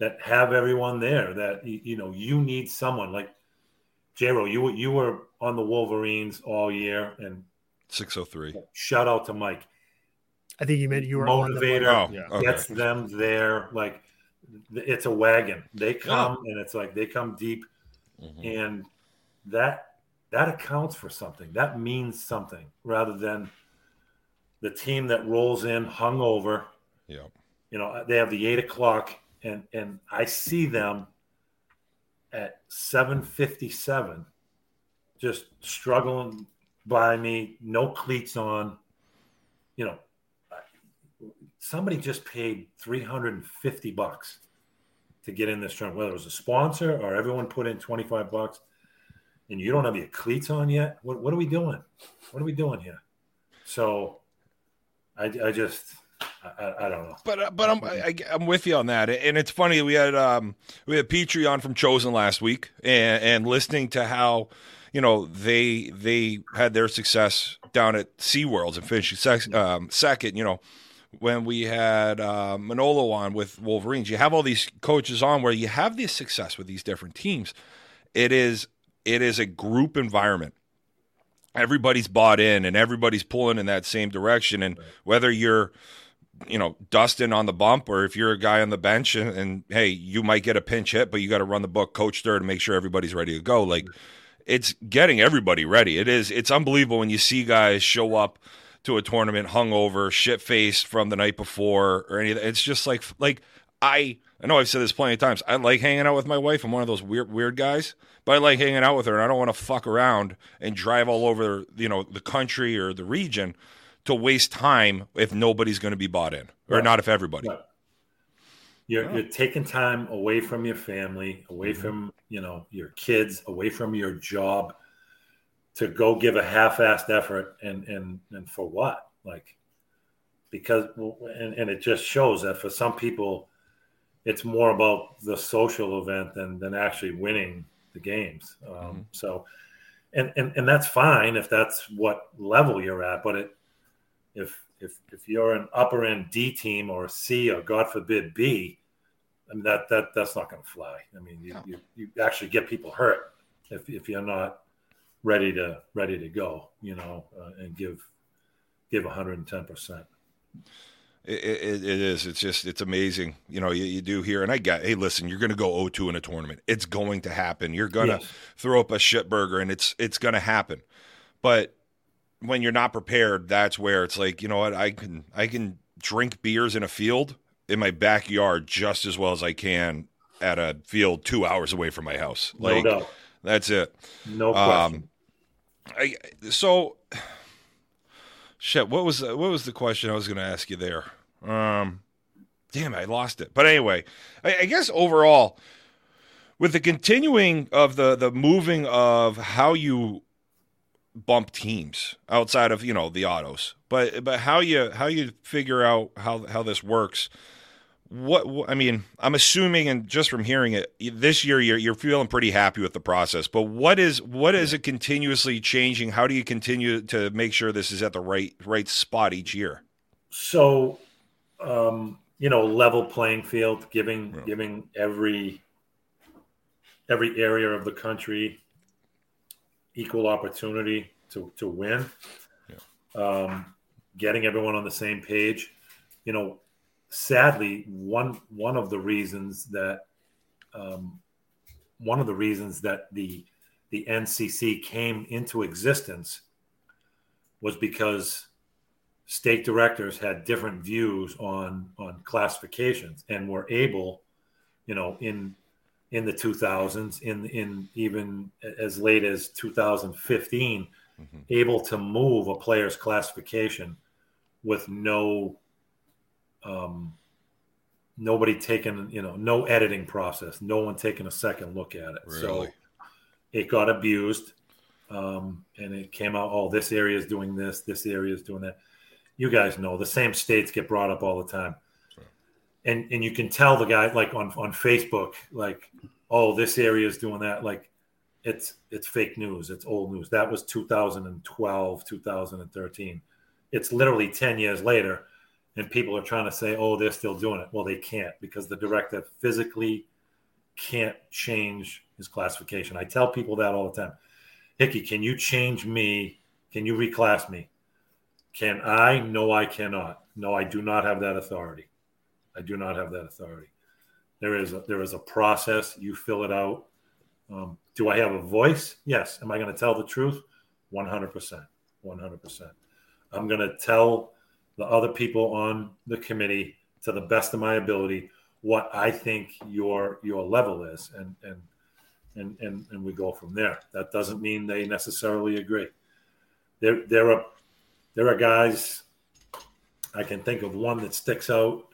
that have everyone there. That you, you know you need someone like Jero. You you were on the Wolverines all year and six oh three. Shout out to Mike. I think you meant you were motivator oh, yeah. okay. gets them there. Like it's a wagon. They come yeah. and it's like they come deep, mm-hmm. and that that accounts for something. That means something rather than the team that rolls in hungover. Yeah, you know they have the eight o'clock, and and I see them at seven fifty seven, just struggling by me, no cleats on. You know, somebody just paid 350 bucks to get in this tournament, whether it was a sponsor or everyone put in 25 bucks, and you don't have your cleats on yet. What, what are we doing? What are we doing here? So I, I just. I, I, don't know, but uh, but I'm I, am with you on that, and it's funny we had um we had Petrie on from Chosen last week, and, and listening to how you know they they had their success down at C Worlds and finishing sec- um, second, you know, when we had uh, Manolo on with Wolverines. You have all these coaches on where you have this success with these different teams. It is it is a group environment. Everybody's bought in and everybody's pulling in that same direction. And whether you're you know, Dustin on the bump, or if you're a guy on the bench and, and hey, you might get a pinch hit, but you got to run the book, coach there to make sure everybody's ready to go. Like, it's getting everybody ready. It is. It's unbelievable when you see guys show up to a tournament hungover, shit faced from the night before, or any. It's just like like I I know I've said this plenty of times. I like hanging out with my wife. I'm one of those weird weird guys, but I like hanging out with her, and I don't want to fuck around and drive all over you know the country or the region to waste time if nobody's going to be bought in, or not if everybody. You're, you're taking time away from your family, away mm-hmm. from you know your kids, away from your job to go give a half-assed effort and and and for what like because and, and it just shows that for some people it's more about the social event than than actually winning the games um, mm-hmm. so and, and and that's fine if that's what level you're at. But it, if if if you're an upper end D team or C or God forbid B, I mean that that that's not going to fly. I mean you, you you actually get people hurt if if you're not ready to ready to go, you know, uh, and give give 110 percent. It, it, it is. It's just, it's amazing. You know, you, you do hear, and I got, hey, listen, you're going to go 0-2 in a tournament. It's going to happen. You're going to yes. throw up a shit burger and it's, it's going to happen. But when you're not prepared, that's where it's like, you know what, I can, I can drink beers in a field in my backyard just as well as I can at a field two hours away from my house. Like, no that's it. No question. Um, I, so shit. What was what was the question I was going to ask you there? Um, damn, I lost it. But anyway, I, I guess overall, with the continuing of the the moving of how you bump teams outside of you know the autos, but but how you how you figure out how how this works what I mean, I'm assuming, and just from hearing it, this year you're you're feeling pretty happy with the process. But what is what is it continuously changing? How do you continue to make sure this is at the right right spot each year? So, um, you know, level playing field, giving yeah. giving every every area of the country equal opportunity to to win. Yeah. Um, getting everyone on the same page. You know, sadly, one one of the reasons that um, one of the reasons that the the NCC came into existence was because state directors had different views on on classifications and were able, you know, in in the 2000s, in in even as late as 2015, mm-hmm. able to move a player's classification with no um, nobody taking you know no editing process no one taking a second look at it really? so it got abused um, and it came out oh this area is doing this this area is doing that you guys know the same states get brought up all the time. And and you can tell the guy like on on facebook like oh this area is doing that like it's it's fake news it's old news that was 2012 2013 it's literally 10 years later and people are trying to say, oh, they're still doing it. Well, they can't because the director physically can't change his classification. I tell people that all the time. Hickey, can you change me? Can you reclass me? Can I? No, I cannot. No, I do not have that authority. I do not have that authority. There is a, there is a process. You fill it out. Um, do I have a voice? Yes. Am I going to tell the truth? One hundred percent. One hundred percent. I'm going to tell the other people on the committee to the best of my ability what I think your your level is, and and and and, and we go from there. That doesn't mean they necessarily agree. There there are there are guys. I can think of one that sticks out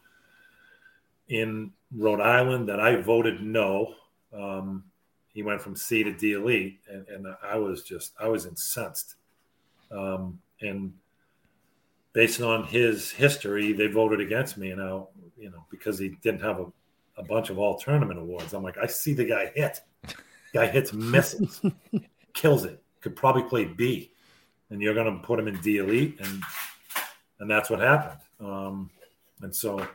in Rhode Island that I voted no. Um, he went from C to D elite, and, and I was just I was incensed. Um, and based on his history, they voted against me. And now, you know, because he didn't have a, a bunch of all tournament awards, I'm like, I see the guy hit. Guy hits misses, kills it. Could probably play B, and you're going to put him in D elite, and and that's what happened. Um, and so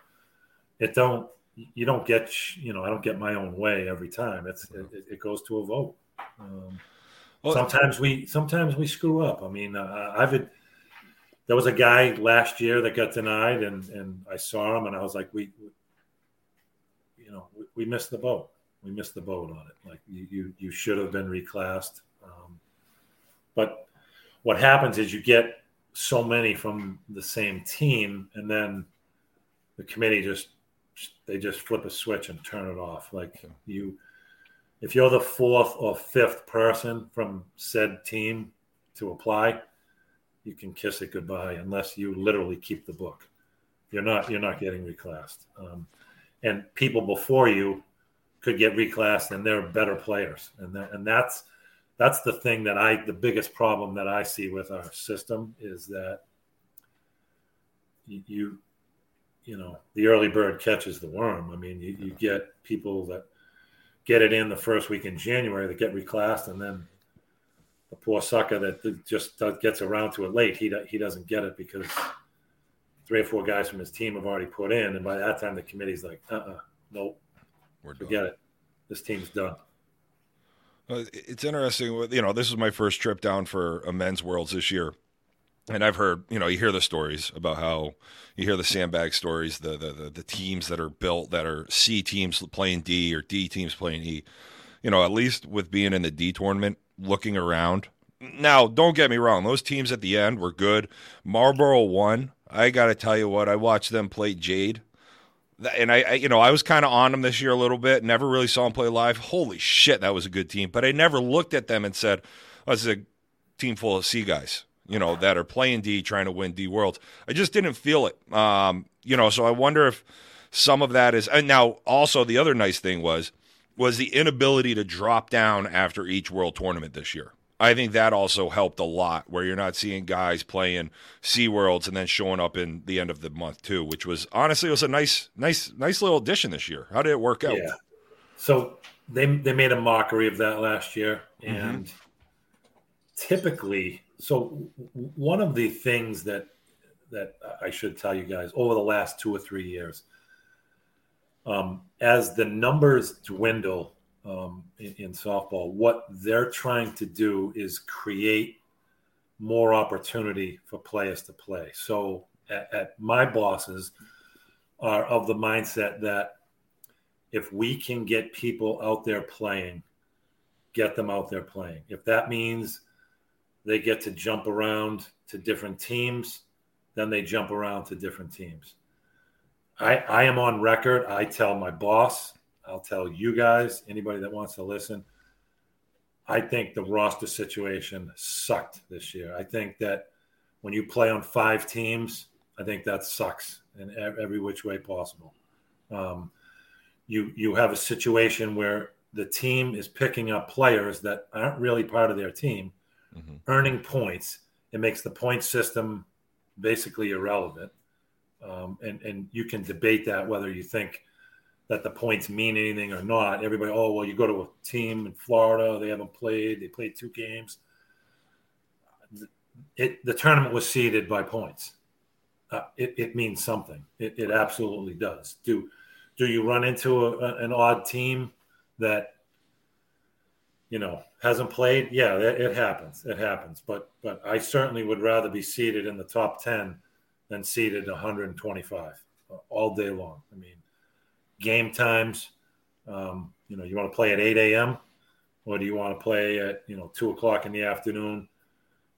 it don't you don't get you know I don't get my own way every time. It's it, it goes to a vote. Um, well, sometimes we sometimes we screw up. I mean, uh, I've had there was a guy last year that got denied, and and I saw him, and I was like, we, we you know, we, we, missed the boat. We missed the boat on it. Like you, you, you should have been reclassed. Um, but what happens is you get so many from the same team, and then the committee just they just flip a switch and turn it off. Like you, if you're the fourth or fifth person from said team to apply, you can kiss it goodbye unless you literally keep the book. You're not you're not getting reclassed. Um, and people before you could get reclassed, and they're better players. And that, and that's that's the thing that I the biggest problem that I see with our system is that you you, know the early bird catches the worm. I mean, you, you get people that get it in the first week in January that get reclassed, and then the poor sucker that just gets around to it late, he he doesn't get it because three or four guys from his team have already put in, and by that time the committee's like, uh, uh-uh, nope, We're forget done. it. This team's done. It's interesting. You know, this is my first trip down for a men's worlds this year, and I've heard, you know, you hear the stories about how you hear the sandbag stories, the the the, the teams that are built that are C teams playing D or D teams playing E. You know, at least with being in the D tournament, looking around. Now, don't get me wrong; those teams at the end were good. Marlboro won. I got to tell you what, I watched them play Jade and I, I, you know, I was kind of on them this year a little bit. Never really saw them play live. Holy shit, that was a good team. But I never looked at them and said, oh, "This is a team full of C guys." You know, that are playing D, trying to win D Worlds. I just didn't feel it. Um, you know, so I wonder if some of that is. And now, also, the other nice thing was was the inability to drop down after each World Tournament this year. I think that also helped a lot, where you're not seeing guys playing C Worlds and then showing up in the end of the month too, which was honestly it was a nice, nice, nice little addition this year. How did it work out? Yeah. So they they made a mockery of that last year, mm-hmm. and mm-hmm. typically, so one of the things that that I should tell you guys over the last two or three years, um, as the numbers dwindle um, in, in, softball. What they're trying to do is create more opportunity for players to play. So, at, at my bosses are of the mindset that if we can get people out there playing, get them out there playing. If that means they get to jump around to different teams, then they jump around to different teams. I, I am on record. I tell my boss, I'll tell you guys, anybody that wants to listen, I think the roster situation sucked this year. I think that when you play on five teams, I think that sucks in every which way possible. Um, you you have a situation where the team is picking up players that aren't really part of their team, mm-hmm. earning points. It makes the point system basically irrelevant, um, and and you can debate that whether you think that the points mean anything or not. Everybody, oh well, you go to a team in Florida, they haven't played, they played two games. It the tournament was seeded by points. Uh, it, it means something. It, it absolutely does. Do do you run into a, an odd team that you know hasn't played? Yeah, it, it happens. It happens. But but I certainly would rather be seated in the top ten than seated 125 all day long. I mean game times. Um, you know, you want to play at 8 a.m. or do you want to play at, you know, two o'clock in the afternoon?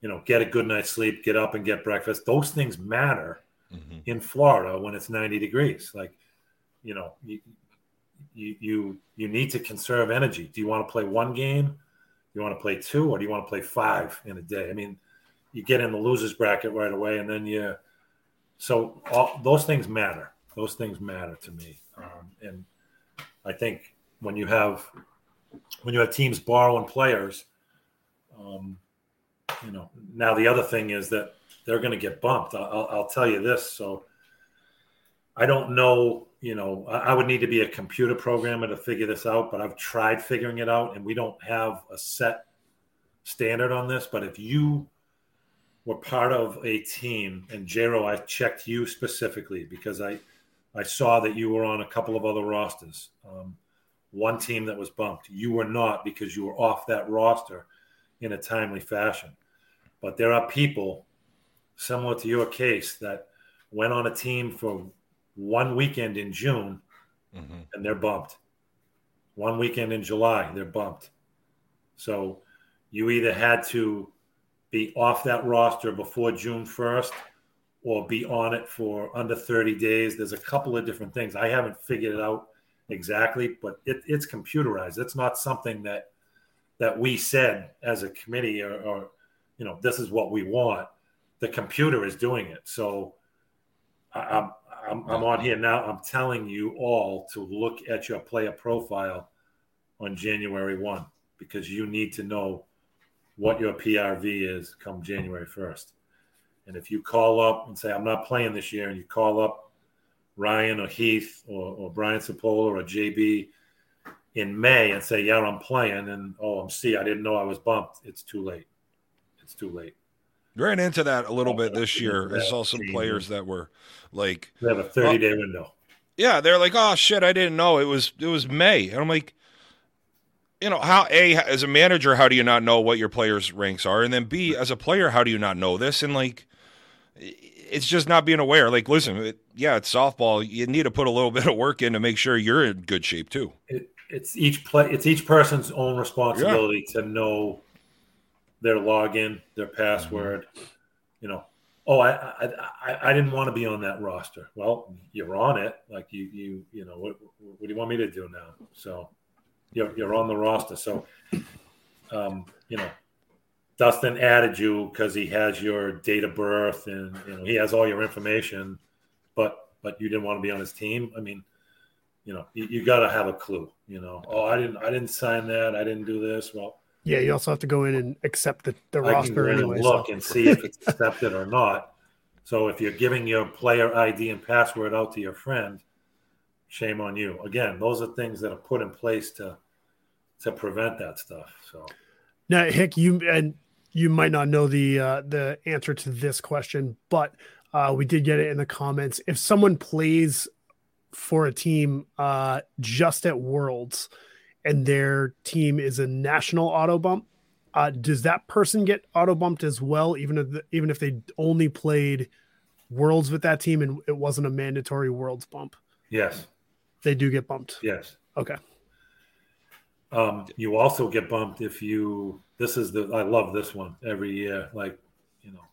You know, get a good night's sleep, get up and get breakfast. Those things matter mm-hmm. in Florida when it's 90 degrees. Like, you know, you, you, you, you need to conserve energy. Do you want to play one game? You want to play two or do you want to play five in a day? I mean, you get in the losers bracket right away and then you, so all, those things matter. Those things matter to me. Um, and I think when you have when you have teams borrowing players, um, you know. Now the other thing is that they're going to get bumped. I'll, I'll, tell you this. So I don't know. You know, I, would need to be a computer programmer to figure this out. But I've tried figuring it out, and we don't have a set standard on this. But if you were part of a team, and Jero, I checked you specifically because I I saw that you were on a couple of other rosters. Um, one team that was bumped. You were not because you were off that roster in a timely fashion. But there are people similar to your case that went on a team for one weekend in June mm-hmm. and they're bumped. One weekend in July, they're bumped. So you either had to be off that roster before June 1st or be on it for under 30 days. There's a couple of different things. I haven't figured it out exactly, but it, it's computerized. It's not something that that we said as a committee or, or, you know this is what we want. The computer is doing it. So I'm, I'm, I'm on here now. I'm telling you all to look at your player profile on January 1 because you need to know what your PRV is come January 1st. And if you call up and say, I'm not playing this year, and you call up Ryan or Heath or, or Brian Sapola or JB in May and say, Yeah, I'm playing, and oh, I'm C, I didn't know I was bumped, it's too late. it's too late. Ran into that a little oh, bit this year. I saw some players that were like, They have a 30 day window. yeah, they're like, oh shit, I didn't know it was it was May, and I'm like, you know, how a as a manager, how do you not know what your players' ranks are, and then b as a player, how do you not know this? And like, it's just not being aware. Like, listen, it, yeah, it's softball. You need to put a little bit of work in to make sure you're in good shape too. It, it's each play. It's each person's own responsibility to know their login, their password. You know, oh, I, I I I didn't want to be on that roster. Well, you're on it. Like you you you know what what do you want me to do now? So you're you're on the roster. So um, you know, Dustin added you because he has your date of birth and you know he has all your information, but but you didn't want to be on his team. I mean, you know, you, you got to have a clue. You know, oh, I didn't I didn't sign that. I didn't do this. Well, Yeah, you also have to go in and accept the, the I roster anyway. and so- look and see if it's accepted or not. So if you're giving your player ID and password out to your friend, shame on you. Again, those are things that are put in place to to prevent that stuff. So Now, Hick, you and you might not know the uh, the answer to this question, but uh, we did get it in the comments. If someone plays for a team uh, just at Worlds and their team is a national auto bump, uh, does that person get auto bumped as well, even if the, even if they only played Worlds with that team and it wasn't a mandatory Worlds bump? yes, They do get bumped. yes. Okay. Um, you also get bumped if you. This is the. I love this one every year. Like, you know,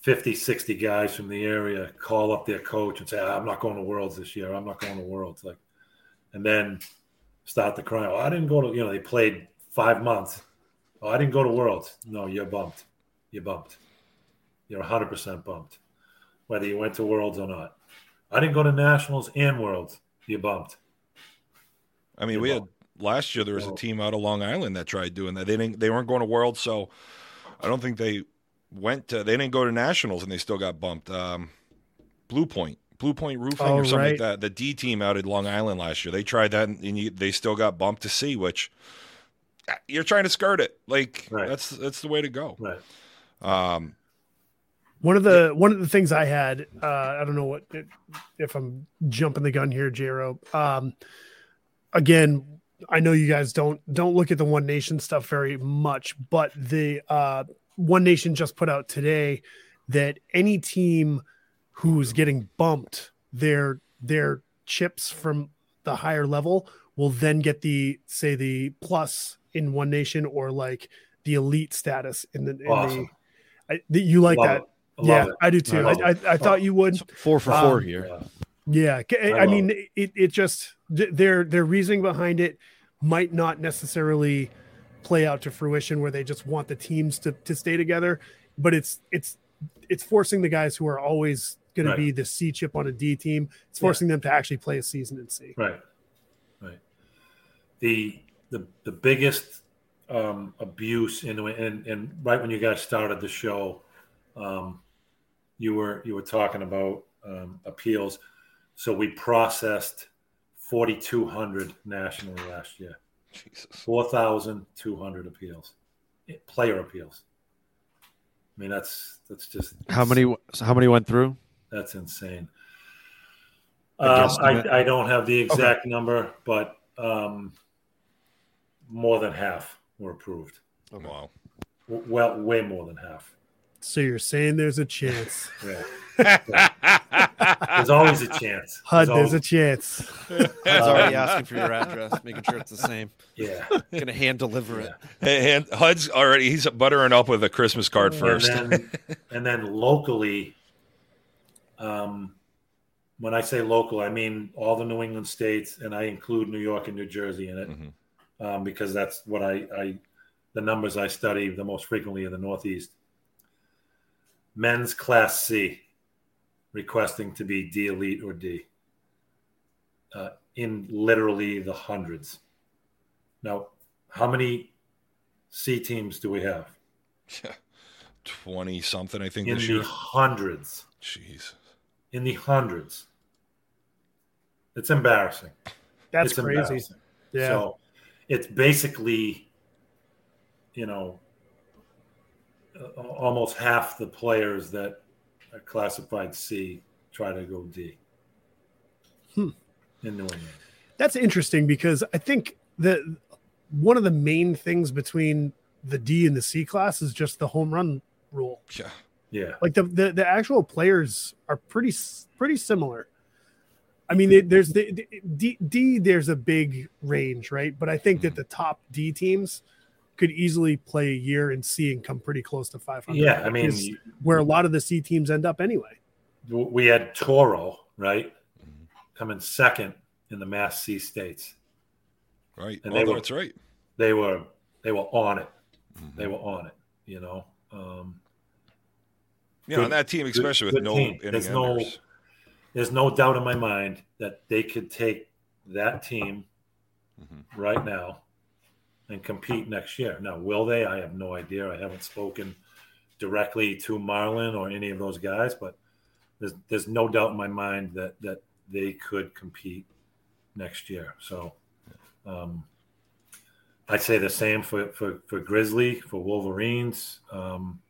50, 60 guys from the area call up their coach and say, "I'm not going to Worlds this year. I'm not going to Worlds." Like, and then start to cry. Oh, I didn't go to. You know, they played five months. Oh, I didn't go to Worlds. No, you're bumped. You're bumped. You're 100 percent bumped, whether you went to Worlds or not. I didn't go to Nationals and Worlds. You're bumped. I mean, we had last year there was a team out of Long Island that tried doing that. They didn't they weren't going to Worlds, so I don't think they went to they didn't go to nationals and they still got bumped. Um, Blue Point. Blue Point Roofing Oh, or something right. like that. The D team out at Long Island last year. They tried that and you, they still got bumped to C, which uh, you're trying to skirt it. Like Right. that's that's the way to go. Right. Um, One of the one of the things I had, uh, I don't know what if I'm jumping the gun here, Jero. Um, again, I know you guys don't don't look at the One Nation stuff very much, but the uh, One Nation just put out today that any team who's getting bumped, their their chips from the higher level will then get the say the plus in One Nation or like the elite status in the. In Awesome. the I, the you like Love that? it. Yeah, it. I do too. love I, I. I thought you would. Four for four Um, here. Yeah. Yeah, c- I, I love mean, it it just their their reasoning behind it might not necessarily play out to fruition where they just want the teams to to stay together, but it's it's it's forcing the guys who are always going Right. to be the C chip on a D team. It's forcing them to actually play a season in C. Right. Right. The the the biggest um, abuse in and and right when you guys started the show, um, you were you were talking about um, appeals. So we processed forty two hundred nationally last year. Jesus. Four thousand two hundred appeals, Eh, player appeals. I mean that's that's just How many? How many went through? That's insane. Um. I, I don't have the exact number, but um, more than half were approved. Wow. Well, way more than half. So you're saying there's a chance, Yeah. There's always a chance. Hud? There's always- a chance. I was already asking for your address, making sure it's the same. yeah. Gonna hand deliver it. Hey, and Hud's already he's buttering up with a Christmas card first. And then, and then locally, um, when I say local, I mean all the New England states, and I include New York and New Jersey in it, Mhm. um, because that's what I, I, the numbers I study the most frequently in the Northeast. Men's Class C, requesting to be D Elite or D, uh, in literally the hundreds. Now, how many C teams do we have? Twenty something, I think in this the year. hundreds. Jeez. In the hundreds. It's embarrassing. That's it's crazy. embarrassing. Yeah. So it's basically, you know, uh, almost half the players that are classified C try to go D. Hmm. In New England. That's interesting because I think that one of the main things between the D and the C class is just the home run rule. Yeah. Yeah. Like the the, the actual players are pretty pretty similar. I mean, it, there's the, the D, D. There's a big range, right? But I think that the top D teams could easily play a year in C and come pretty close to 500. Yeah. I mean, which where a lot of the C teams end up anyway. we had Toro, right? Coming second in the Mass C states. Right. And well, they were- that's right. They were they were on it. Mhm. They were on it, you know. Um, Yeah, good- on that team, especially good with no team. There's no- enders. there's no doubt in my mind that they could take that team Mhm. right now and compete next year. Now, will they? I have no idea. I haven't spoken directly to Marlin or any of those guys, but there's there's no doubt in my mind that that they could compete next year. So um, I'd say the same for, for, for Grizzly, for Wolverines. Um,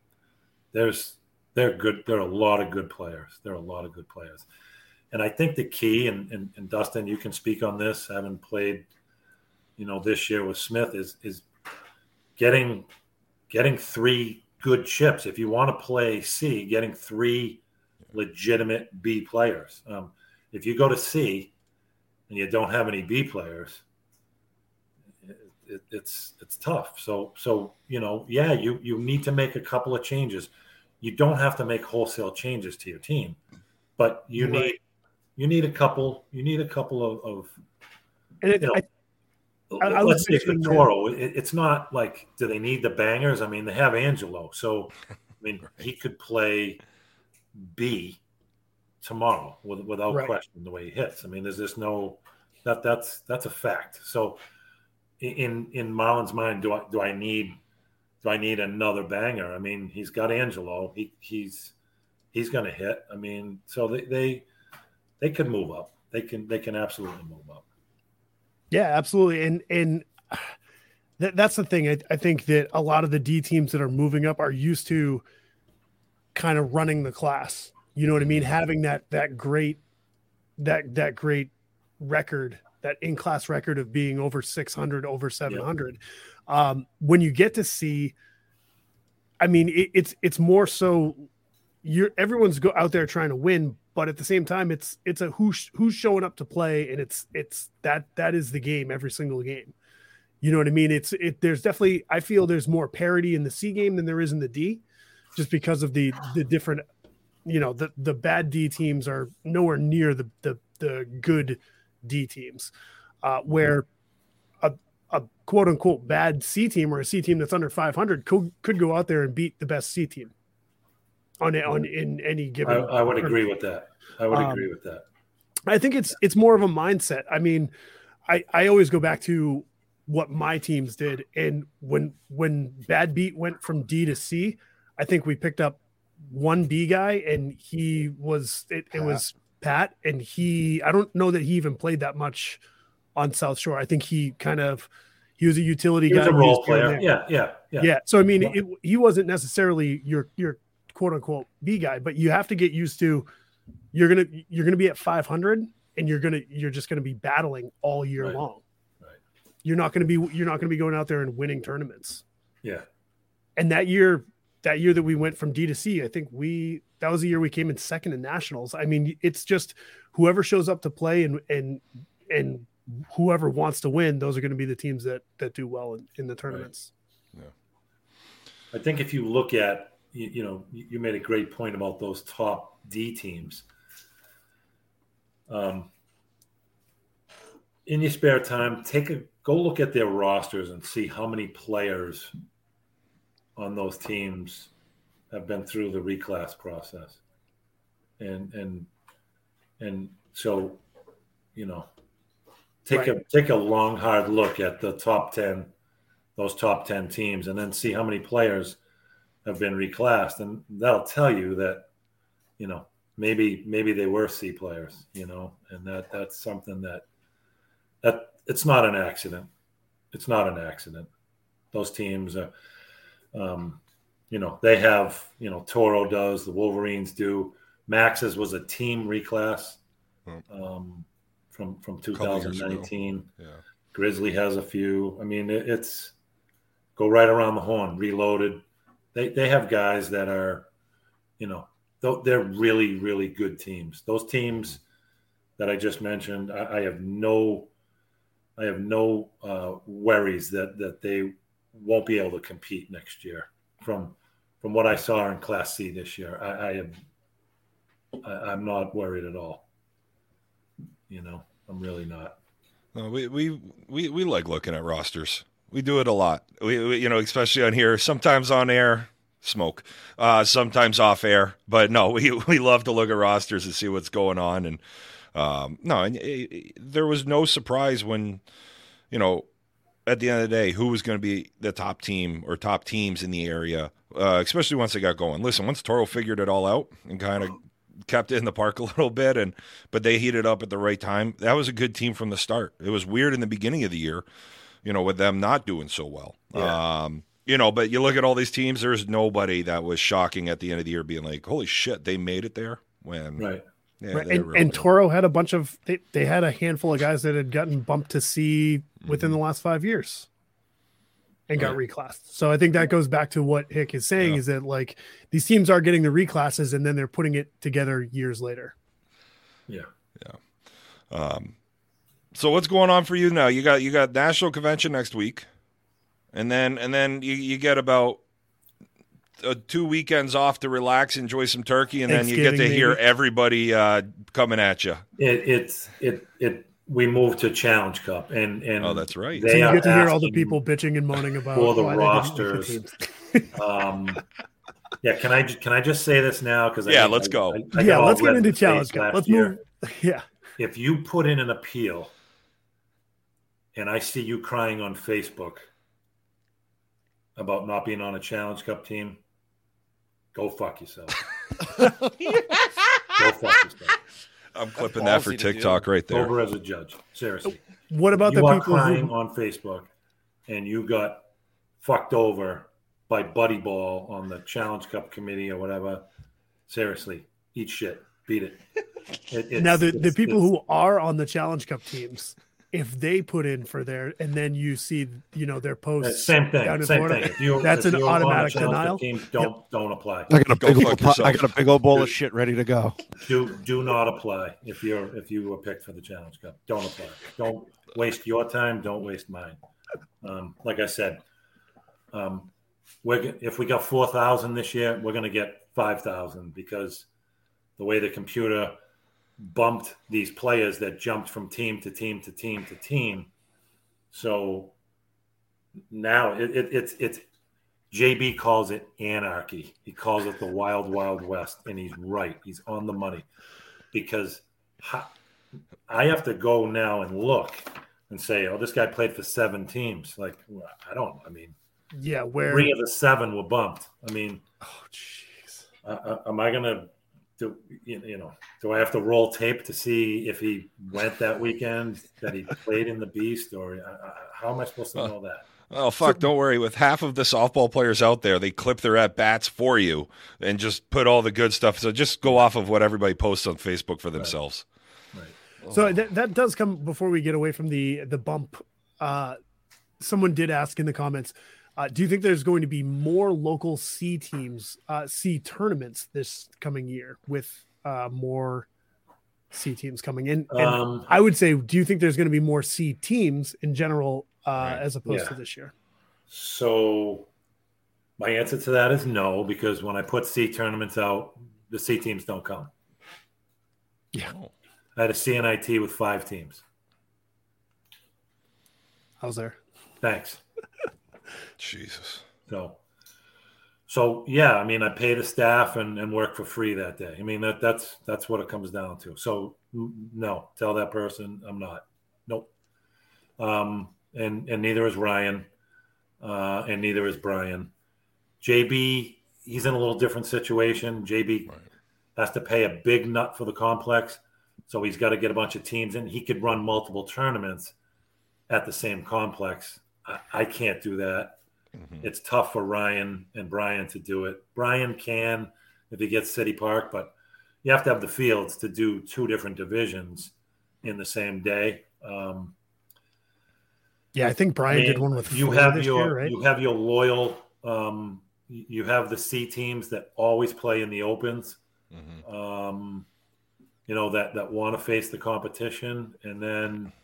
there's they're good. There are a lot of good players. There are a lot of good players. And I think the key, and, and, and Dustin, you can speak on this, having played, you know, this year with Smith, is is getting getting three good chips. If you want to play C, getting three legitimate B players. Um, if you go to C and you don't have any B players, it, it, it's it's tough. So so you know, yeah, you you need to make a couple of changes. You don't have to make wholesale changes to your team, but you Right. need you need a couple. You need a couple of, of And it, You know, I, I- I let's say for Toro, it, it's not like do they need the bangers? I mean, they have Angelo, so I mean, he could play B tomorrow with, without Right. question the way he hits. I mean, there's just no that that's that's a fact. So in in Marlon's mind, do I do I need do I need another banger? I mean, he's got Angelo. He he's he's going to hit. I mean, so they they they could move up. They can they can absolutely move up. Yeah, absolutely. And and that, that's the thing. I, I think that a lot of the D teams that are moving up are used to kind of running the class. You know what I mean? Having that that great that that great record, that in class record of being over 600, over 700. Um, when you get to C, I mean, it, it's it's more so you're everyone's go out there trying to win, but at the same time, it's it's a who's who's showing up to play, and it's it's that that is the game every single game. You know what I mean? It's it. There's definitely I feel there's more parity in the C game than there is in the D, just because of the the different. You know the the bad D teams are nowhere near the the the good D teams, uh, where a quote unquote bad C team or a C team that's under 500 could could go out there and beat the best C team on on in any given. I would agree with that. I would Um, agree with that. I think it's it's more of a mindset. I mean, I I always go back to what my teams did, and when when Bad Beat went from D to C, I think we picked up one B guy, and he was it, it was Pat, and he I don't know that he even played that much on South Shore. I think he kind of he was a utility He guy. a role player. Yeah, yeah, yeah. Yeah. So I mean, it, he wasn't necessarily your your quote unquote B guy, but you have to get used to you're gonna you're gonna be at 500 and you're gonna you're just gonna be battling all year Right. long. Right. You're not gonna be you're not gonna be going out there and winning tournaments. Yeah. And that year, that year that we went from D to C, I think we that was the year we came in second in nationals. I mean, it's just whoever shows up to play and and and whoever wants to win, those are going to be the teams that that do well in, in the tournaments. Yeah. I think if you look at, you, you know, you you made a great point about those top D teams. Um, in your spare time, take a go look at their rosters and see how many players on those teams have been through the reclass process, and and and so, you know, take a take a long hard look at the top ten those top 10 teams and then see how many players have been reclassed. And that'll tell you that you know maybe maybe they were c players you know and that that's something that that it's not an accident. It's not an accident. Those teams are um, you know, they have, you know, Toro does, the Wolverines do. Max's was a team reclass. Um, from from Couple years ago. 2019. Yeah. Grizzly has a few. I mean, it, it's go right around the horn. Reloaded. They they have guys that are, you know, they're really really good teams. Those teams that I just mentioned, I, I have no, I have no uh, worries that that they won't be able to compete next year. From from what I saw in Class C this year, I, I am, I, I'm not worried at all. You know, I'm really not. No, we, we we we like looking at rosters. We do it a lot. We, we you know, especially on here. Sometimes on air, smoke. Uh, sometimes off air. But no, we we love to look at rosters and see what's going on. And um, no, and uh, there was no surprise when you know at the end of the day who was going to be the top team or top teams in the area. Uh, especially once they got going. Listen, once Toro figured it all out and kind of kept it in the park a little bit and but they heated up at the right time. That was a good team from the start. It was weird in the beginning of the year, you know, with them not doing so well. Yeah. Um, you know, but you look at all these teams, there's nobody that was shocking at the end of the year being like, Holy shit, they made it there when Right. yeah, Right, and, really and. Toro had a bunch of they, they had a handful of guys that had gotten bumped to C within Mm-hmm. the last five years and got reclassed. So I think that goes back to what Hick is saying Yeah. is that like these teams are getting the reclasses and then they're putting it together years later. Yeah. Yeah. Um, so what's going on for you now? You got you got national convention next week, and then and then you, you get about uh, two weekends off to relax, enjoy some turkey, and then you get to Thanksgiving, hear everybody uh, coming at you. It it's it it we moved to Challenge Cup and and Oh, that's right. they So you get to hear all the people bitching and moaning about all the why they didn't make the rosters. Um, yeah, can I can I just say this now? Because Yeah, let's go. yeah, let's get into challenge. Cup. Let's move. Yeah, If you put in an appeal, and I see you crying on Facebook about not being on a Challenge Cup team, go fuck yourself. go fuck yourself. I'm clipping that for ballsy to do. TikTok right there. Over as a judge, seriously. what about you the are people crying who? on Facebook, and you got fucked over by Buddy Ball on the Challenge Cup committee or whatever. Seriously, eat shit, beat it. It- Now the, the people who are on the Challenge Cup teams, if they put in for their and then you see you know their uh, posts same thing. down in Same Florida, thing. If you, that's if an you're on a automatic denial. Team, don't don't apply. I got a big fuck old, pot- I got a big old bowl of shit ready to go. Do do not apply if you're if you were picked for the Challenge Cup. Don't apply. Don't waste your time. Don't waste mine. Um, like I said, um, we're if we got four thousand this year, we're going to get five thousand because the way the computer bumped these players that jumped from team to team to team to team. So now it, it, it's it's JB calls it anarchy. He calls it the wild wild west, and he's right. He's on the money because I have to go now and look and say, "Oh, this guy played for seven teams." Like I don't. I mean, Yeah, where three of the seven were bumped. I mean, oh jeez. uh, uh, am I gonna do? You you know, do I have to roll tape to see if he went that weekend that he played in the Beast, or uh, uh, how am I supposed to know that? Oh fuck! Don't worry. With half of the softball players out there, they clip their at bats for you and just put all the good stuff. So just go off of what everybody posts on Facebook for themselves. So that, that does come before we get away from the the bump. Uh, someone did ask in the comments, uh, do you think there's going to be more local C teams, uh, C tournaments this coming year with uh, more C teams coming in? And Um, I would say, do you think there's going to be more C teams in general uh, Right. as opposed Yeah. to this year? So my answer to that is no, because when I put C tournaments out, the C teams don't come. Yeah. I had a CNIT with five teams. How's there? Thanks. Jesus. So, so yeah, I mean, I pay the staff and, and work for free that day. I mean, that that's that's what it comes down to. So, no, tell that person I'm not. Nope. Um, and and neither is Ryan, uh, and neither is Brian. JB, he's in a little different situation. JB Right. has to pay a big nut for the complex, so he's got to get a bunch of teams in. He could run multiple tournaments at the same complex. I, I can't do that. Mhm. it's tough for Ryan and Brian to do it. Brian can if he gets City Park, but you have to have the fields to do two different divisions in the same day. Um, Yeah, I think Brian I mean, did one with you have your year, right? you have your loyal um, you have the C teams that always play in the opens Mhm. um, you know that that want to face the competition and then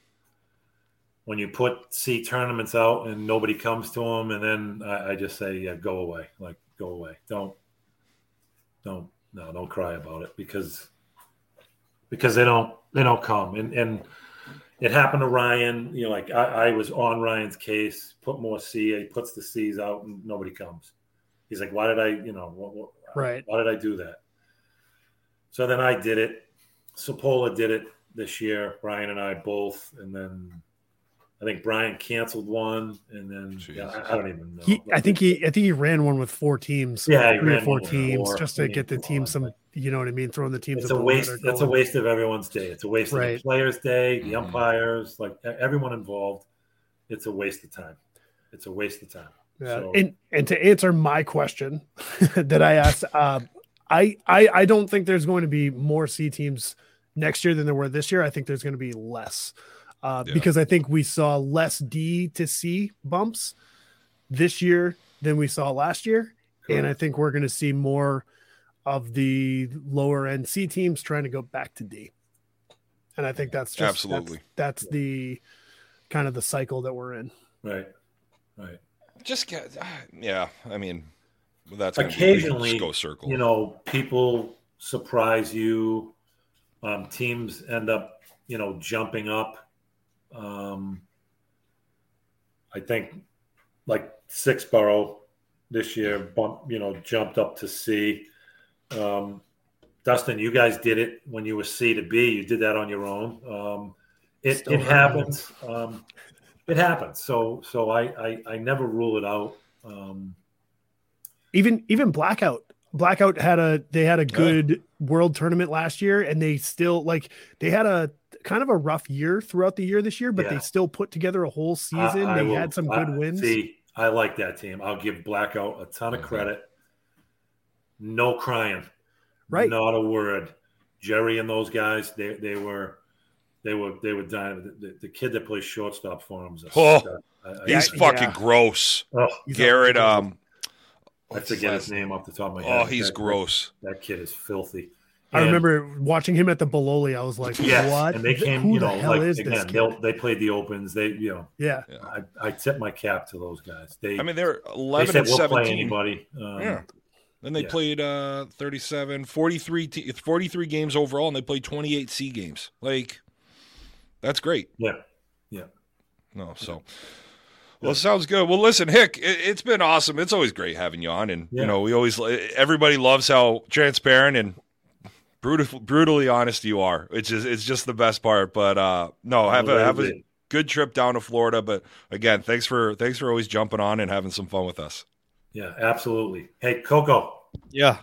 when you put C tournaments out and nobody comes to them and then I, I just say yeah go away like go away don't don't no don't cry about it because because they don't they don't come and and it happened to Ryan you know like I, I was on Ryan's case put more C he puts the C's out and nobody comes he's like why did I you know what, what, Right. why did I do that so then I did it. Sapola did it this year. Brian and I both, and then I think Brian canceled one, and then yeah, I, I don't even know. He, I think he, I think he ran one with four teams. Yeah, he three or four teams four. just to get the come team some. but- You know what I mean? Throwing the teams. it's a waste. That's a waste of everyone's day. It's a waste of the players' day, the Mhm. umpires, like everyone involved. It's a waste of time. It's a waste of time. Yeah. So- And and to answer my question that I asked, uh, I, I I don't think there's going to be more C teams next year than there were this year. I think there's going to be less uh, Yeah. because I think we saw less D to C bumps this year than we saw last year, and I think we're going to see more of the lower end C teams trying to go back to D. And I think that's just Absolutely. that's, that's the kind of the cycle that we're in. Right. Right. Just get, ah, yeah. I mean, that's Occasionally, go circle. you know, people surprise you. Um, teams end up, you know, jumping up. Um, I think like Six Borough, this year, bump, you know, jumped up to C. Um, Dustin, you guys did it when you were C to B. You did that on your own. Um, it Still it happens. Um, it happens. So so I, I I never rule it out. Um, even even blackout blackout had a they had a good world tournament last year and they still like they had a kind of a rough year throughout the year this year but Yeah. they still put together a whole season I- I they will- had some I- good wins See, I like that team. I'll give Blackout a ton of Mhm. credit. No crying. Right. Not a word. Jerry and those guys, they they were they were they were dying. The, the, the kid that plays shortstop for them is a Oh, stud. I, I, He's Yeah, fucking yeah. gross. oh, He's Garrett, a- um, I forget his name off the top of my head. Oh, he's That- gross. That, kid is filthy. I And- remember watching him at the Bololi. I was like, Yes, "What? and they came. Who you the know, hell like is this again, kid?" they'll- they played the opens. They, you know, Yeah, I, I tip my cap to those guys. They, I mean, they're they 11 said and we'll play 17. anybody. Um, Yeah. Then they Yeah. played uh 37, 43, te- 43 games overall, and they played 28 C games. Like, that's great. yeah. Yeah. No, so. Well, sounds good. Well, listen, Hick, it, it's been awesome. It's always great having you on, and Yeah. you know we always everybody loves how transparent and brutal, brutally honest you are. It's just it's just the best part. But uh no, have a have a good trip down to Florida. But again, thanks for thanks for always jumping on and having some fun with us. Yeah, absolutely. Hey, Coco, Yeah.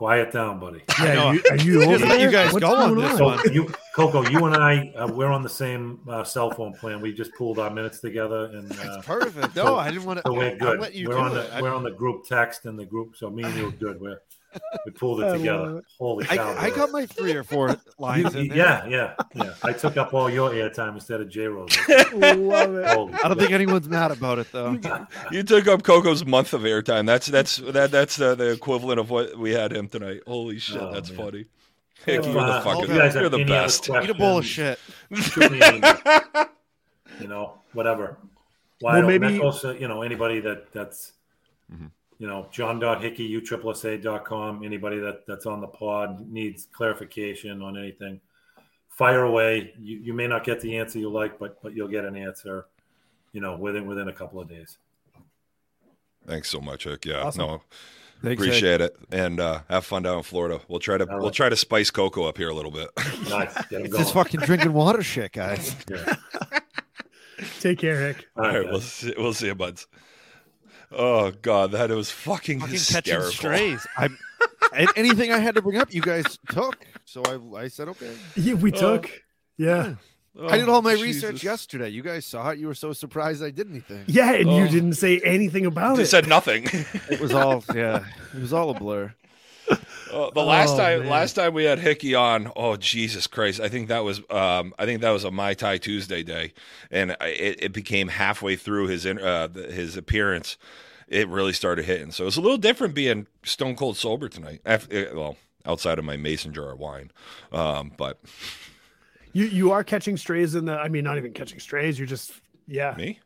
Quiet down, buddy. yeah. Are you, are you over Just let you guys What's go on going this So one. you, Coco, you and I, uh, we're on the same uh, cell phone plan. We just pulled our minutes together, and uh, Perfect. No, I didn't want to. so we're I'll good. let you we're do on it. the I- we're on the group text and the group. So me and you are good. We're we pulled it together. it. Holy cow! I, I got my three or four lines in there. yeah, yeah, yeah. I took up all your airtime instead of J Rose. Love it. I don't think anyone's mad about it though. You took up Coco's month of airtime. That's that's that that's the, the equivalent of what we had him tonight. Holy shit, Oh, that's man. funny. Hick, you're uh, the fucking you guys you're the best. Eat a bowl of shit. shoot me an email. you know, whatever. Why Well, don't maybe- Nichols, uh, you know, anybody that that's, Mhm. You know, john.hickey, USSSA.com, anybody that that's on the pod needs clarification on anything, fire away. You, you may not get the answer you like, but but you'll get an answer, you know, within within a couple of days. Thanks so much, Hick. Yeah, Awesome. no, Thanks, appreciate it, and uh, have fun down in Florida. We'll try to All we'll try to spice Coco up here a little bit. Nice. Get 'em It's going. this fucking drinking water shit, guys. Yeah. Take care, Hick. All All right, right, we'll see, we'll see you, buds. Oh god, that was fucking, Fucking catching strays. I'm anything I had to bring up, you guys took. So I I said okay. Yeah, we Uh, took. Yeah. I did all my Oh, research yesterday. You guys saw it. You were so surprised I did anything. Yeah, and you Oh. didn't say anything about They it. said nothing. It was all yeah. It was all a blur. Uh, the last Oh, time, man. last time we had Hickey on, oh Jesus Christ! I think that was, um, I think that was a Mai Tai Tuesday day, and it, it became halfway through his uh, his appearance, it really started hitting. So it's a little different being stone cold sober tonight. Af- eh, well, outside of my mason jar of wine, um, but You you are catching strays in the. I mean, not even catching strays. You're just yeah. me,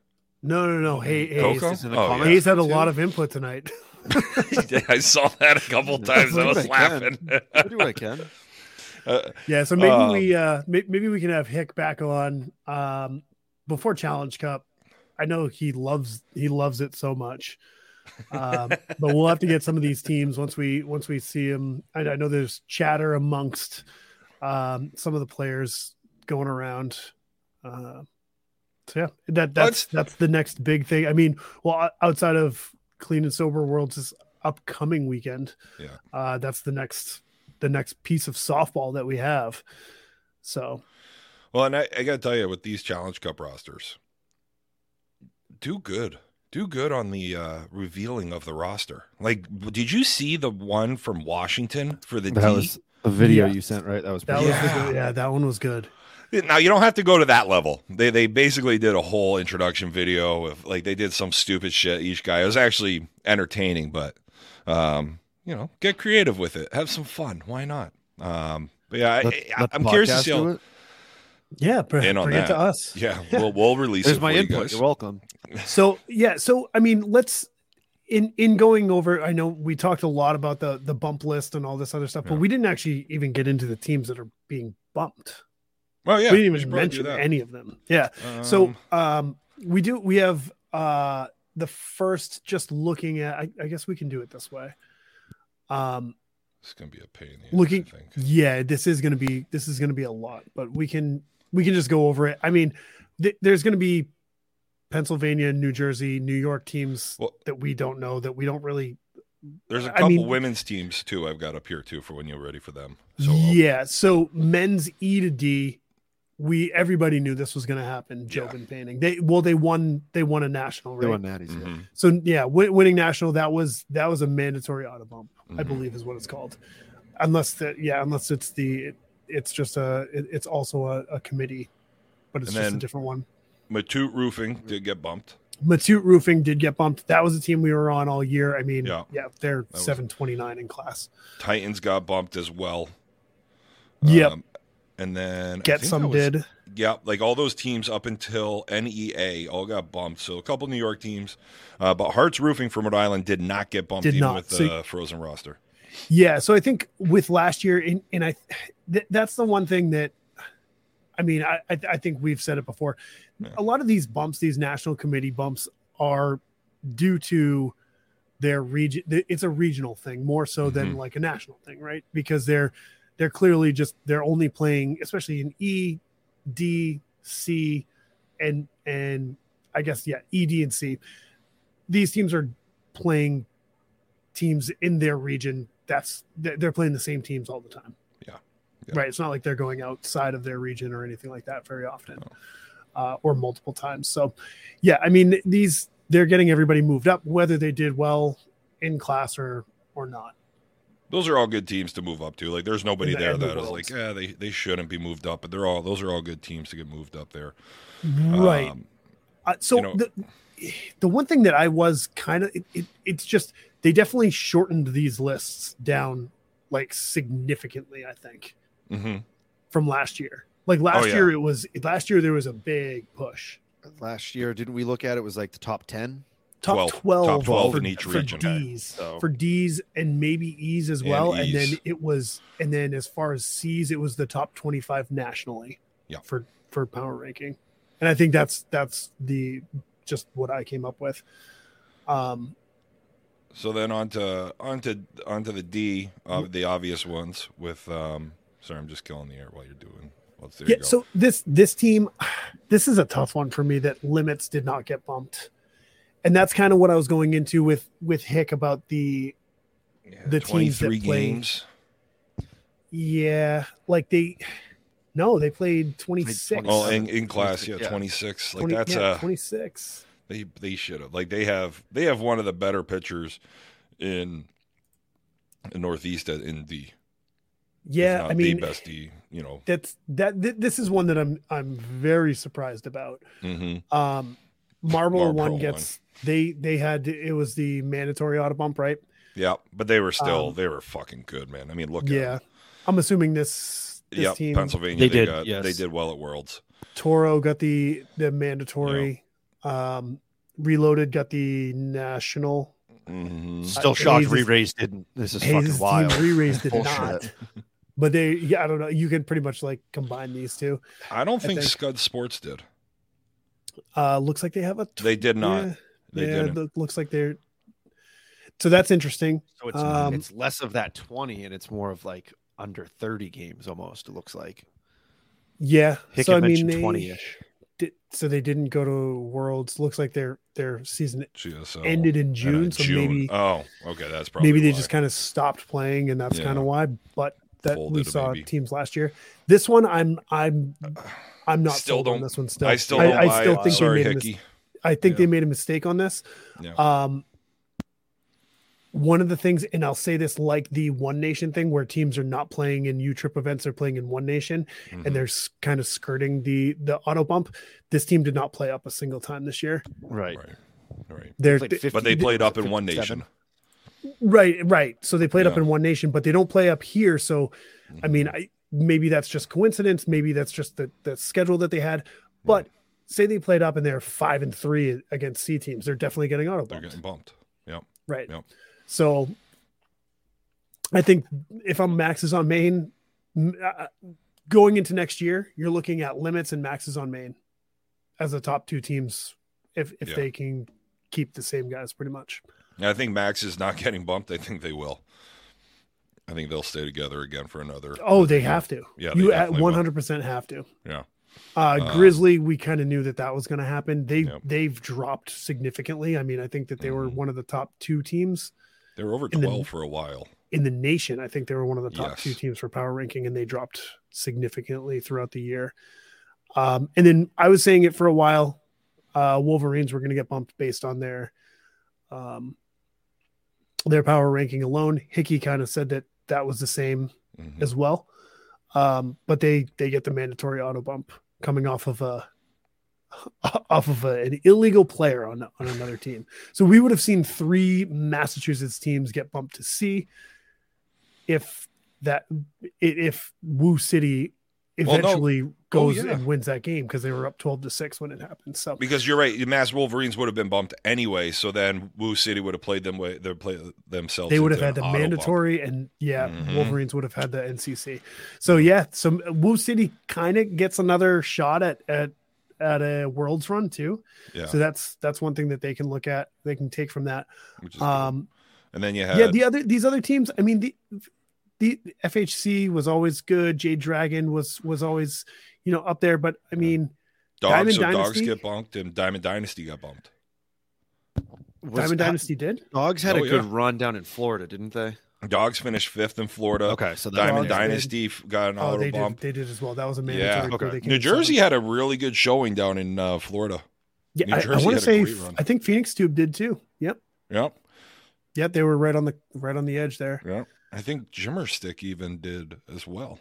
No, no, no. Hey, Hayes. Coco, in the oh, comments. Hayes had a too. lot of input tonight. I saw that a couple times. I do was I laughing. I do what I can. Yeah, so maybe Um, we uh may- maybe we can have Hick back on um before Challenge Cup. I know he loves he loves it so much. Um, but we'll have to get some of these teams once we once we see him. I, I know there's chatter amongst um some of the players going around. Uh, so yeah, that that's that's the next big thing. I mean, well, outside of Clean and Sober Worlds this upcoming weekend, Yeah. uh, that's the next the next piece of softball that we have. So Well, and I, I got to tell you, with these Challenge Cup rosters, do good. Do good on the uh, revealing of the roster. Like, did you see the one from Washington for the That D? was a video Yeah. you sent, right? That was that pretty was the good, yeah, that one was good. Now you don't have to go to that level. They they basically did a whole introduction video of like they did some stupid shit. Each guy it was actually entertaining, but um, you know, get creative with it. Have some fun. Why not? Um, but yeah, Let- I, let I'm curious to see. do How, it. Yeah, br- In on bring it to that. us. yeah, we'll we'll release There's it my for you input. guys. You're welcome. So yeah, so I mean, let's in in going over. I know we talked a lot about the the bump list and all this other stuff, but we didn't actually even get into the teams that are being bumped. Well, yeah, we didn't even mention any of them. Yeah. so Um, um, we do. We have uh the first. Just looking at. I, I guess we can do it this way. Um, it's gonna be a pain. in the ass, looking I yeah this is going to be this is going to be a lot but we can we can just go over it i mean th- there's going to be pennsylvania new jersey new york teams Well- that we don't know that we don't really There's a couple mean- women's teams too. I've got up here too for when you're ready for them. So yeah so men's e to d we everybody knew this was going to happen Yeah. Jobin painting they well they won they won a national They won natties. yeah. Mhm. so yeah win- winning national that was that was a mandatory auto bump i Mhm. believe is what it's called unless that yeah unless it's the it, it's just a it, it's also a, a committee but it's And just a different one Matute Roofing did get bumped. matute roofing did get bumped that was a team we were on all year i mean Yeah. yeah, they're 729 in class Titans got bumped as well. yep Um, and then get some was- did Yeah, like all those teams up until NEA all got bumped. So a couple New York teams, uh, but Hearts Roofing from Rhode Island did not get bumped Did even not. with the So- frozen roster. Yeah, so I think with last year, and, and I, th- that's the one thing that, I mean, I, I, I think we've said it before. Yeah. A lot of these bumps, these national committee bumps, are due to their region. It's a regional thing more so than Mhm. like a national thing, right? Because they're they're clearly just they're only playing, especially in E, D, C, and and I guess yeah, E, D, and C. These teams are playing teams in their region that's they're they're playing the same teams all the time Yeah. Yeah. right it's not like they're going outside of their region or anything like that very often uh, or multiple times so yeah i mean these they're getting everybody moved up whether they did well in class or or not Those are all good teams to move up to. Like there's nobody the- there in the that is like, yeah, they, they shouldn't be moved up, but they're all those are all good teams to get moved up there. right Um, Uh, so you know- the the one thing that I was kind of it, it, it's just they definitely shortened these lists down like significantly. I think mhm. from last year. Like last Oh, yeah. year, it was last year there was a big push. Last year, didn't we look at it? Was like the top ten. Top 12. 12, Top 12 for, in each for region. D's So- for D's and maybe E's as well. And, E's. then it was and then as far as C's, it was the top 25 nationally. Yeah. For for power ranking. And I think that's that's the just what I came up with. Um So then on to on to on to the D of the obvious ones with um sorry, I'm just killing the air while you're doing yeah, so this this team this is a tough one for me that limits did not get bumped. And that's kind of what I was going into with with Hick about the Yeah, the teams that 23 games. Yeah, like they No, they played 26. Oh, in, in class, yeah, Yeah. twenty six. Like 20 that's yeah, uh 26. they they should have like they have they have one of the better pitchers in the Northeast at- in D. if Yeah, not I mean, the best D. You know. that's that. Th- this is one that I'm I'm very surprised about. hmm Um, Marble Marlboro one won. gets they they had it was the mandatory auto bump, right? Yeah, but they were still Um, they were fucking good, man. I mean, look. Yeah, I'm assuming this this yeah. team Pennsylvania. They They, did, got yes. they did well at Worlds. Toro got the the mandatory. Um, Reloaded got the national. hmm Still Uh, shocked Hayes' re-raised didn't. This is Hayes' fucking wild. team re-raised did not. But they, yeah, I don't know. You can pretty much like combine these two. I don't I think, think- Scud Sports did. Uh, looks like they have a. They did not. Yeah, They yeah, didn't. look- looks like they're. So that's interesting. So it's Um, it's less of that twenty, and it's more of like under thirty games almost. It looks like. Yeah. Hickett so I mean, twenty-ish. so they didn't go to Worlds. Looks like their their season GSL. ended in And, June. So June. maybe Oh, okay, that's probably maybe they why. just kind of stopped playing, and that's Yeah. kind of why. But that we Folded it, saw maybe. teams last year. This one, I'm I'm I'm not Still sold don't- this one. Still, I still don't I, buy still think Sorry, they made a mis- Hickey. I think they made a mistake on this. Yeah. Um, one of the things, and I'll say this like the One Nation thing, where teams are not playing in U Trip events, they're playing in One Nation, Mhm. and they're kind of skirting the the auto bump. This team did not play up a single time this year. Right. right, right. They're Played 50 But they played up in One 57. Nation. right, right. So they played up in One Nation, but they don't play up here. So, I mean, I maybe that's just coincidence. Maybe that's just the the schedule that they had. But say they played up and they're five and three against C teams, they're definitely getting auto bumped. They're getting bumped. Yeah. Right. Yep. So I think if I'm maxes on main uh, going into next year, you're looking at limits and maxes on main as the top two teams if if Yeah. they can keep the same guys pretty much. And I think Max is not getting bumped. I think they will. I think they'll stay together again for another. Oh, they have to. Yeah, you at 100% have to. Yeah. Uh, Uh, Grizzly, we kind of knew that that was going to happen. They Yep. they've dropped significantly. I mean, I think that they were Mhm. one of the top two teams They were over in the- for a while. in the nation. I think they were one of the top Yes. two teams for power ranking, and they dropped significantly throughout the year. Um, and then I was saying it for a while. Uh, Wolverines were going to get bumped based on their um, their power ranking alone. Hickey kind of said that that was the same Mhm. as well. Um, but they they get the mandatory auto bump coming off of a off of a, an illegal player on on another team. So we would have seen three Massachusetts teams get bumped to C if that if Woo City Well, no. Eventually goes yeah. and wins that game because they were up 12 to 6 when it happened. So Because you're right, the Mass Wolverines would have been bumped anyway. So then Woo City would have played them way they play themselves. they would have had the an auto bump. mandatory and yeah Mhm. wolverines would have had the ncc so yeah so woo city kind of gets another shot at at at a world's run too Yeah, so that's that's one thing that they can look at they can take from that which is good. um and then you had yeah the other these other teams i mean the the fhc was always good jade dragon was was always you know up there but i mean dogs. Diamond So dogs get bumped, and Diamond Dynasty got bumped. Was- diamond ha- dynasty did Dogs had Oh, a good run down in Florida, didn't they? Dogs finished fifth in Florida. Okay, so Diamond Dogs did. Dynasty got an oh auto they bump. did they did as well that was a Yeah. mandatory crew. Okay. New Jersey had a really good showing down in uh, Florida. yeah New i, Jersey want to say i think phoenix tube did too yep Yep, Yep, they were right on the right on the edge there. yep. I think Jimmer Stick even did as well.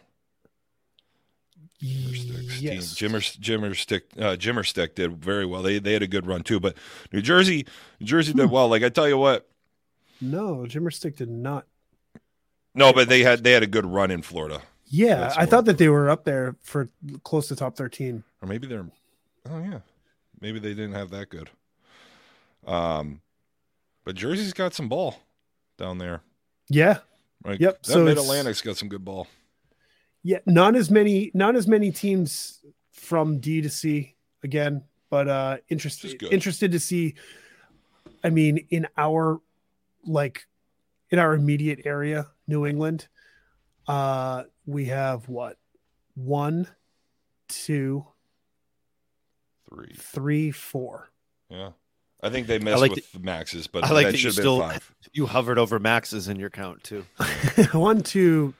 Yes. Jimmer Jimmer Stick uh, Jimmer Stick did very well. They they had a good run too. But New Jersey New Jersey Hmm. did well. Like I tell you what, No, Jimmer Stick did not. no, but they had they had a good run in Florida, Yeah, That's I thought that they were up there for close to top thirteen. or maybe they're. Oh yeah, maybe they didn't have that good. Um, but Jersey's got some ball down there. Yeah, Like, Yep, That so Mid Atlantic's got some good ball. Yeah. Not as many, not as many teams from D to C again, but uh interested interested to see. I mean, in our like in our immediate area, New England, uh, we have what one, two, Three. three. Yeah. I think they messed like with the maxes, but I like that that you should have still- been five. You hovered over maxes in your count too. one, two,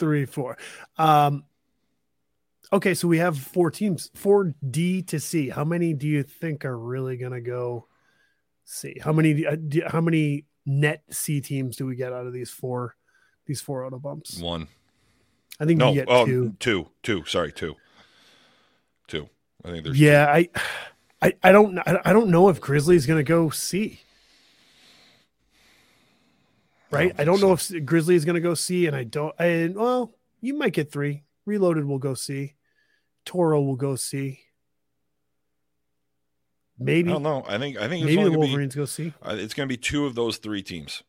three, four. Um, Okay, so we have four teams, four D to C. How many do you think are really going to go C? How many? Uh, do, how many net C teams do we get out of these four? These four auto bumps. One. I think No, you get oh, two. two, two. Sorry, two, two. I think there's Yeah, I, I, I don't, I I don't know if Grizzly's going to go C. Right, I don't don't, think know if Grizzly is going to go C, and I don't. And well, you might get three. Reloaded will go C. Toro will go C. I Maybe, I don't know. I think I think it's maybe only the gonna be, Wolverines go C. uh, it's going to be two of those three teams.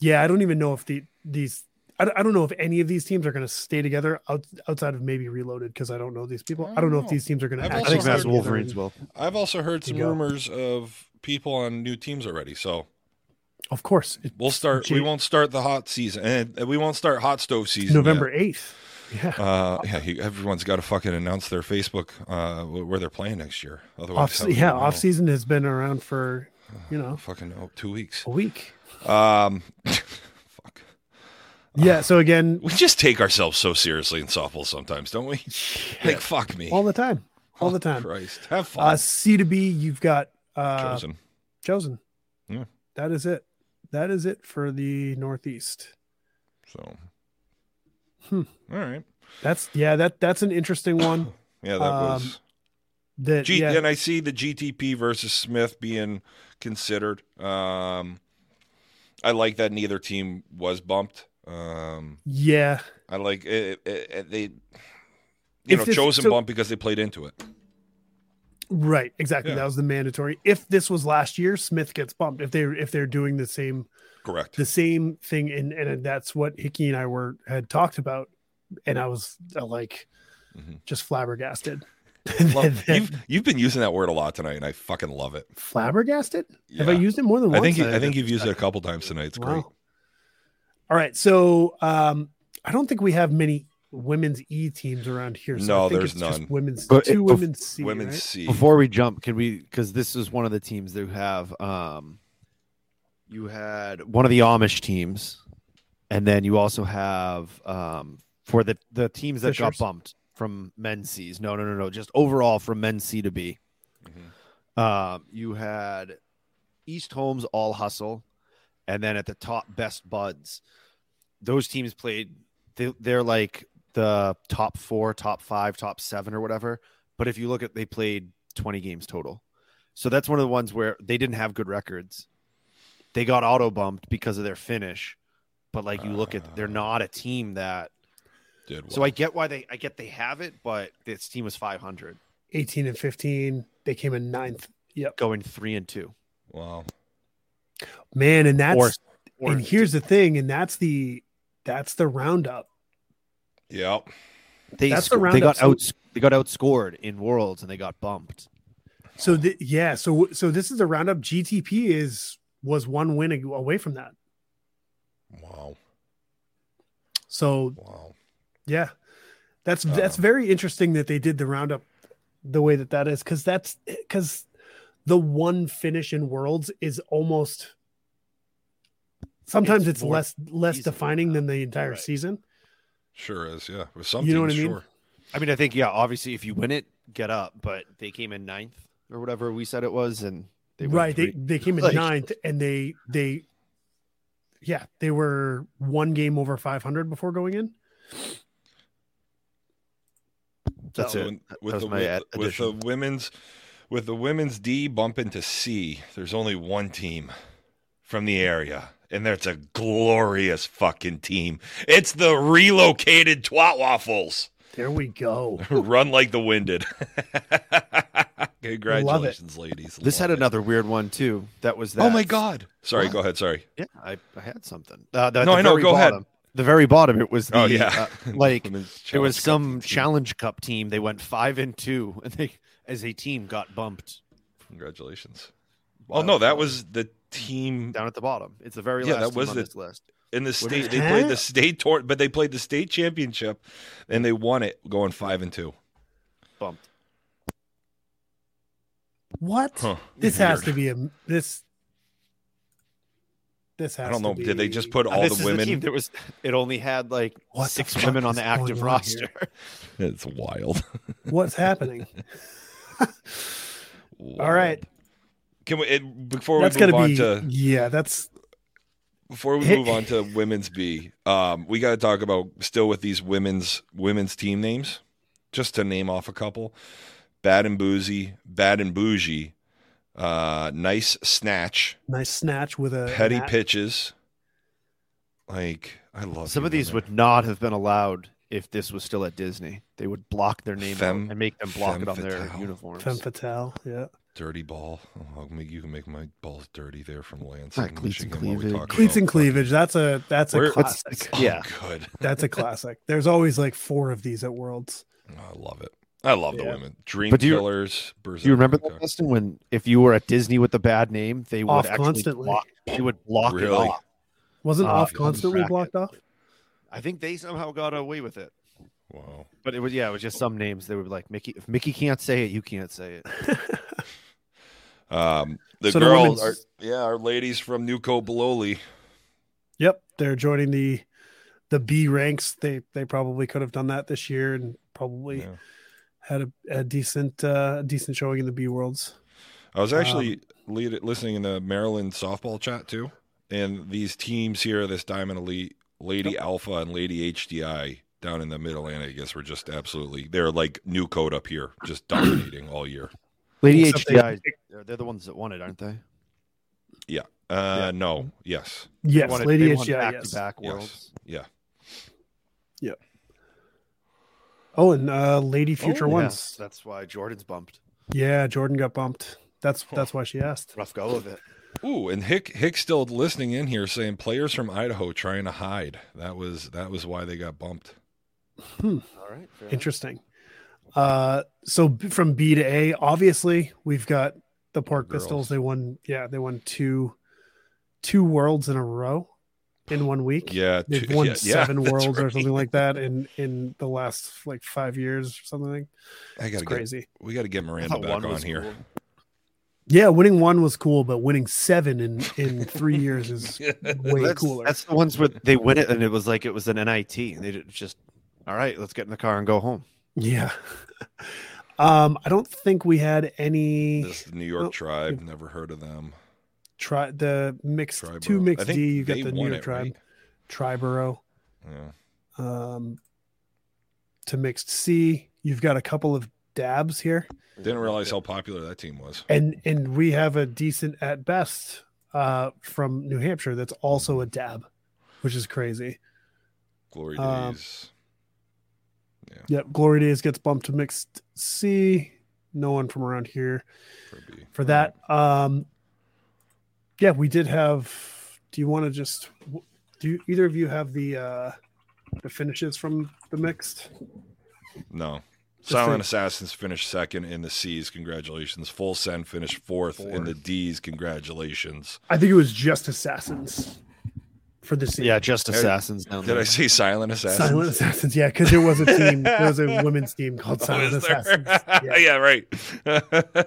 Yeah, I don't even know if the these. I don't, I don't know if any of these teams are going to stay together out, outside of maybe Reloaded because I don't know these people. I don't know if these teams are going to. I've I also think heard- Mass Wolverines will. I've also heard some rumors of people on new teams already. So Of course, it's we'll start. We won't start the hot season, and we won't start hot stove season. November eighth. Yeah, Uh, yeah, he, everyone's got to fucking announce their Facebook uh, where they're playing next year. Otherwise, off yeah know? off season has been around for you know Fucking know, two weeks. a week. Um, fuck. Yeah. So again, We just take ourselves so seriously in softball sometimes, don't we? Like fuck me. all the time, all the Oh, time. Christ, have fun. Uh, C to B, you've got uh, Chosen. chosen. Yeah. That is it. That is it for the Northeast. So, Hmm. all right. That's yeah. That that's an interesting one. Yeah, that Um, was. That G- yeah, And I see the GTP versus Smith being considered. Um, I like that neither team was bumped. Um, yeah. I like it, it, it- they, you If know, this- chosen so- bumped because they played into it. Right, exactly. Yeah. That was the mandatory. If this was last year, Smith gets bumped. If they if they're doing the same Correct. the same thing, and and that's what Hickey and I were had talked about, and I was uh, like, Mhm. just flabbergasted. Love- you've you've been using that word a lot tonight, and I fucking love it. flabbergasted? Have I used it more than once? I think you, I think you've used it a couple times tonight. It's great. All right, so um, I don't think we have many women's E teams around here. So No, I think there's it's just none. women's But two it- bef- women's C. Women's right? C. Before we jump, can we? Because this is one of the teams that have. Um, you had one of the Amish teams, and then you also have um, for the the teams that got bumped from men's C's. No, no, no, no. Just overall from men's C to B. Mhm. Um, you had East Holmes all hustle, and then at the top, Best Buds. Those teams played. They, they're like the top four, top five, top seven, or whatever. But if you look at, they played twenty games total. So that's one of the ones where they didn't have good records. They got auto bumped because of their finish, but like you look at, they're uh. not a team that. Did So. I get why they, I get they have it, but this team was five hundred, 18 and 15. They came in ninth. Yep. going three and two. wow. Man, and that's Or- or- and here's the thing, and that's the that's the roundup. Yep. They That's the sco- they got out they got outscored in worlds and they got bumped. So the, yeah, so so this is a roundup. GTP is was one win away from that. Wow. So Wow. yeah, that's that's Uh. very interesting that they did the roundup the way that that is because that's because the one finish in worlds is almost sometimes It's it's, less less defining than the entire Right. season. Sure is. Yeah. With some You know what I mean? sure. I mean, I think yeah, obviously if you win it, get up. But they came in ninth or whatever we said it was, and they right they three- they came in Like- ninth and they they yeah they were one game over 500 before going in That's So- it. With, That was the my with, with the women's with the women's D bump into C, there's only one team from the area, and that's a glorious fucking team. It's the relocated Twat Waffles. there we go Run like the winded. Congratulations, ladies. This had it. another weird one too. That was that. Oh my god! Sorry, What? go ahead. Sorry. Yeah, I, I had something. Uh, the, No, the I know, very go ahead. bottom- The very bottom, it was the oh yeah, uh, like Women's it was Challenge Cup some challenge cup team. They went five and two, and they as a team got bumped Congratulations. Wow. Oh no, that was the team down at the bottom. It's the very Yeah, last that team was on the- this list. in the state. They played the state tour, but they played the state championship, and they won it, going five and two. Bumped. what Huh. this has to be a this This has I don't to know. Did they just put Uh, all this the women? team that was it only had like What six women on the active on roster. here? It's wild. What's happening? All right, Can we it, before we move gonna on be to yeah. That's before we move on to women's B, um, we got to talk about still with these women's women's team names. Just to name off a couple: Bad and Boozy, Bad and Bougie, uh, Nice Snatch, nice snatch with a Petty mat. Pitches. Like I love Some of these women. would not have been allowed if this was still at Disney. They would block their name Femme- out and make them block femme it on their fatale. uniforms. Femme fatale. Yeah, dirty ball. Oh, I'll make, you can make my balls dirty there from Lansing, Ah, cleats and Michigan. while cleavage. cleats and cleavage. That's a that's a Where- classic. Oh, Yeah. good. That's a classic. There's always like four of these at Worlds. I love it. I love the women. Dream But do you- Killers. Do you remember that, Dustin? When if you were at Disney with a bad name, they would Off actually constantly. block. They would block it off. Wasn't Uh, off constantly bracket. blocked off? I think they somehow got away with it. Wow. But it was yeah, it was just some names. They were like Mickey. If Mickey can't say it, you can't say it. Um, the So girls, women's- are, yeah, our ladies from Newco Beloli. Yep, they're joining the the B ranks. They they probably could have done that this year and probably Yeah. had a, a decent uh decent showing in the B worlds. I was actually Um, lead, listening in the Maryland softball chat too, and these teams here, this Diamond Elite, Lady Alpha, and Lady HDI down in the Mid Atlantic, I guess, were just absolutely they're like new code up here, just dominating all year. Lady Except they- HDI, they're, they're the ones that won it, aren't they? Yeah. Uh, no, yes, Yes, They won it- Lady they won HDI. back Yes. to back Yes. worlds. yeah. Oh, and uh Lady Future Oh, yeah, Ones. That's why Jordan's bumped. Yeah, Jordan got bumped. That's that's why she asked. Rough go of it. Ooh, and Hick Hick still listening in here saying players from Idaho trying to hide. That was that was why they got bumped. Hmm. All right. fair enough. Interesting. Uh, so from B to A, obviously we've got the Pork Girls. Pistols. They won, yeah, they won two, two worlds in a row in one week. Yeah, they've two- won yeah, yeah, seven that's worlds or something like that in in the last like five years or something. I gotta get crazy. we got to get Miranda back one on here. cool. Yeah, winning one was cool, but winning seven in in three years is way that's, cooler. That's the ones where they win it, and it was like it was an NIT, and they just all right. Let's get in the car and go home. Yeah. um, I don't think we had any This New York Well, tribe, never heard of them. try the mixed Triborough. two mixed D. You got the New York it, tribe, right? Triborough. Yeah. um, to mixed C. You've got a couple of dabs here, Didn't realize how popular that team was. and and we have a decent at best uh, from New Hampshire that's also a dab, which is crazy. Glory Um, Yep, Glory Days gets bumped to mixed C. No one from around here for for that. Um, yeah, we did have. Do you want to just? Do you, either of you have the uh, the finishes from the mixed? No. Just Silent Assassins finished second in the C's. Congratulations. Full Send finished fourth, in the D's. Congratulations. I think it was just Assassins for the C. Yeah, just assassins down Did. I say Silent Assassins? Silent Assassins, yeah, because there was a team, there was a women's team called Oh, Silent is? Assassins. Yeah. Yeah. right.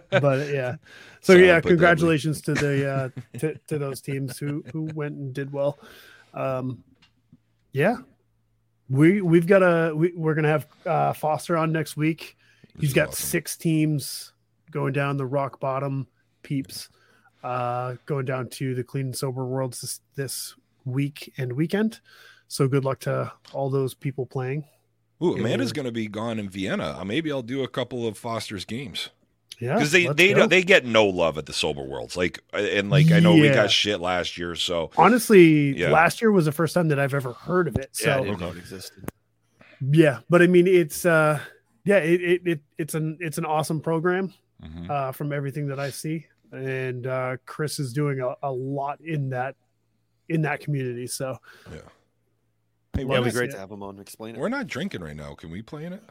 But yeah, so Silent yeah, congratulations to the uh, to, to those teams who who went and did well. Um, yeah, we we've got a we, we're gonna have uh, Foster on next week. This He's is got awesome. six teams going down the rock bottom peeps, uh, going down to the clean and sober worlds this, this week and weekend. So good luck to all those people playing. Ooh, Amanda's going to be gone in Vienna. Uh, maybe I'll do a couple of Foster's games Yeah, because they they go. they get no love at the sober worlds. Like and like I know we got shit last year, so honestly Yeah. last year was the first time that I've ever heard of it. So didn't know Okay. it existed. yeah, but I mean it's uh yeah it, it, it it's an it's an awesome program mhm. uh from everything that I see, and uh Chris is doing a, a lot in that in that community. So yeah. yeah, it'd we're, be not, great yeah. to have him on. Explain it. we're not drinking right now. Can we play in it?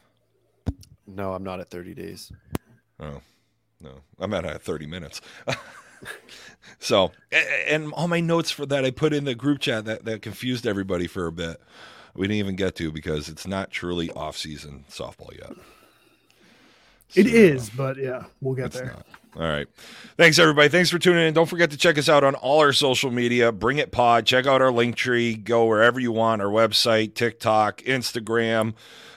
No, I'm not at 30 days. Oh, no. I'm at uh, 30 minutes. so, and all my notes for that I put in the group chat that, that confused everybody for a bit. We didn't even get to because it's not truly off season softball yet. It So, is, but yeah, we'll get there. not. All right. Thanks, everybody. Thanks for tuning in. Don't forget to check us out on all our social media. Bring it pod. Check out our link tree. Go wherever you want. Our website, TikTok, Instagram,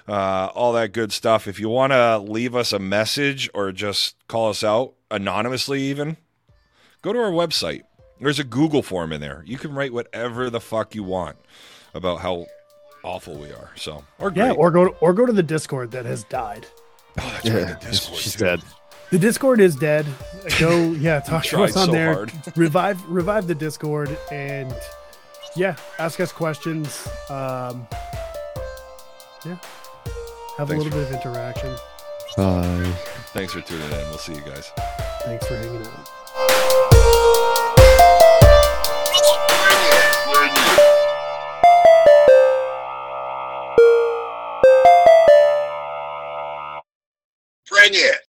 uh, all that good stuff. If you want to leave us a message or just call us out anonymously, even go to our website. There's a Google form in there. You can write whatever the fuck you want about how awful we are. So, or Yeah, or go or go to the Discord that has died. Oh, that's Yeah, right, the Discord, she's too. dead. The Discord is dead. Go, yeah, talk to us on so there. Revive, revive the Discord, and yeah, ask us questions. Um, yeah, have Thanks a little for- bit of interaction. Bye. Thanks for tuning in. We'll see you guys. Thanks for hanging out. Bring it!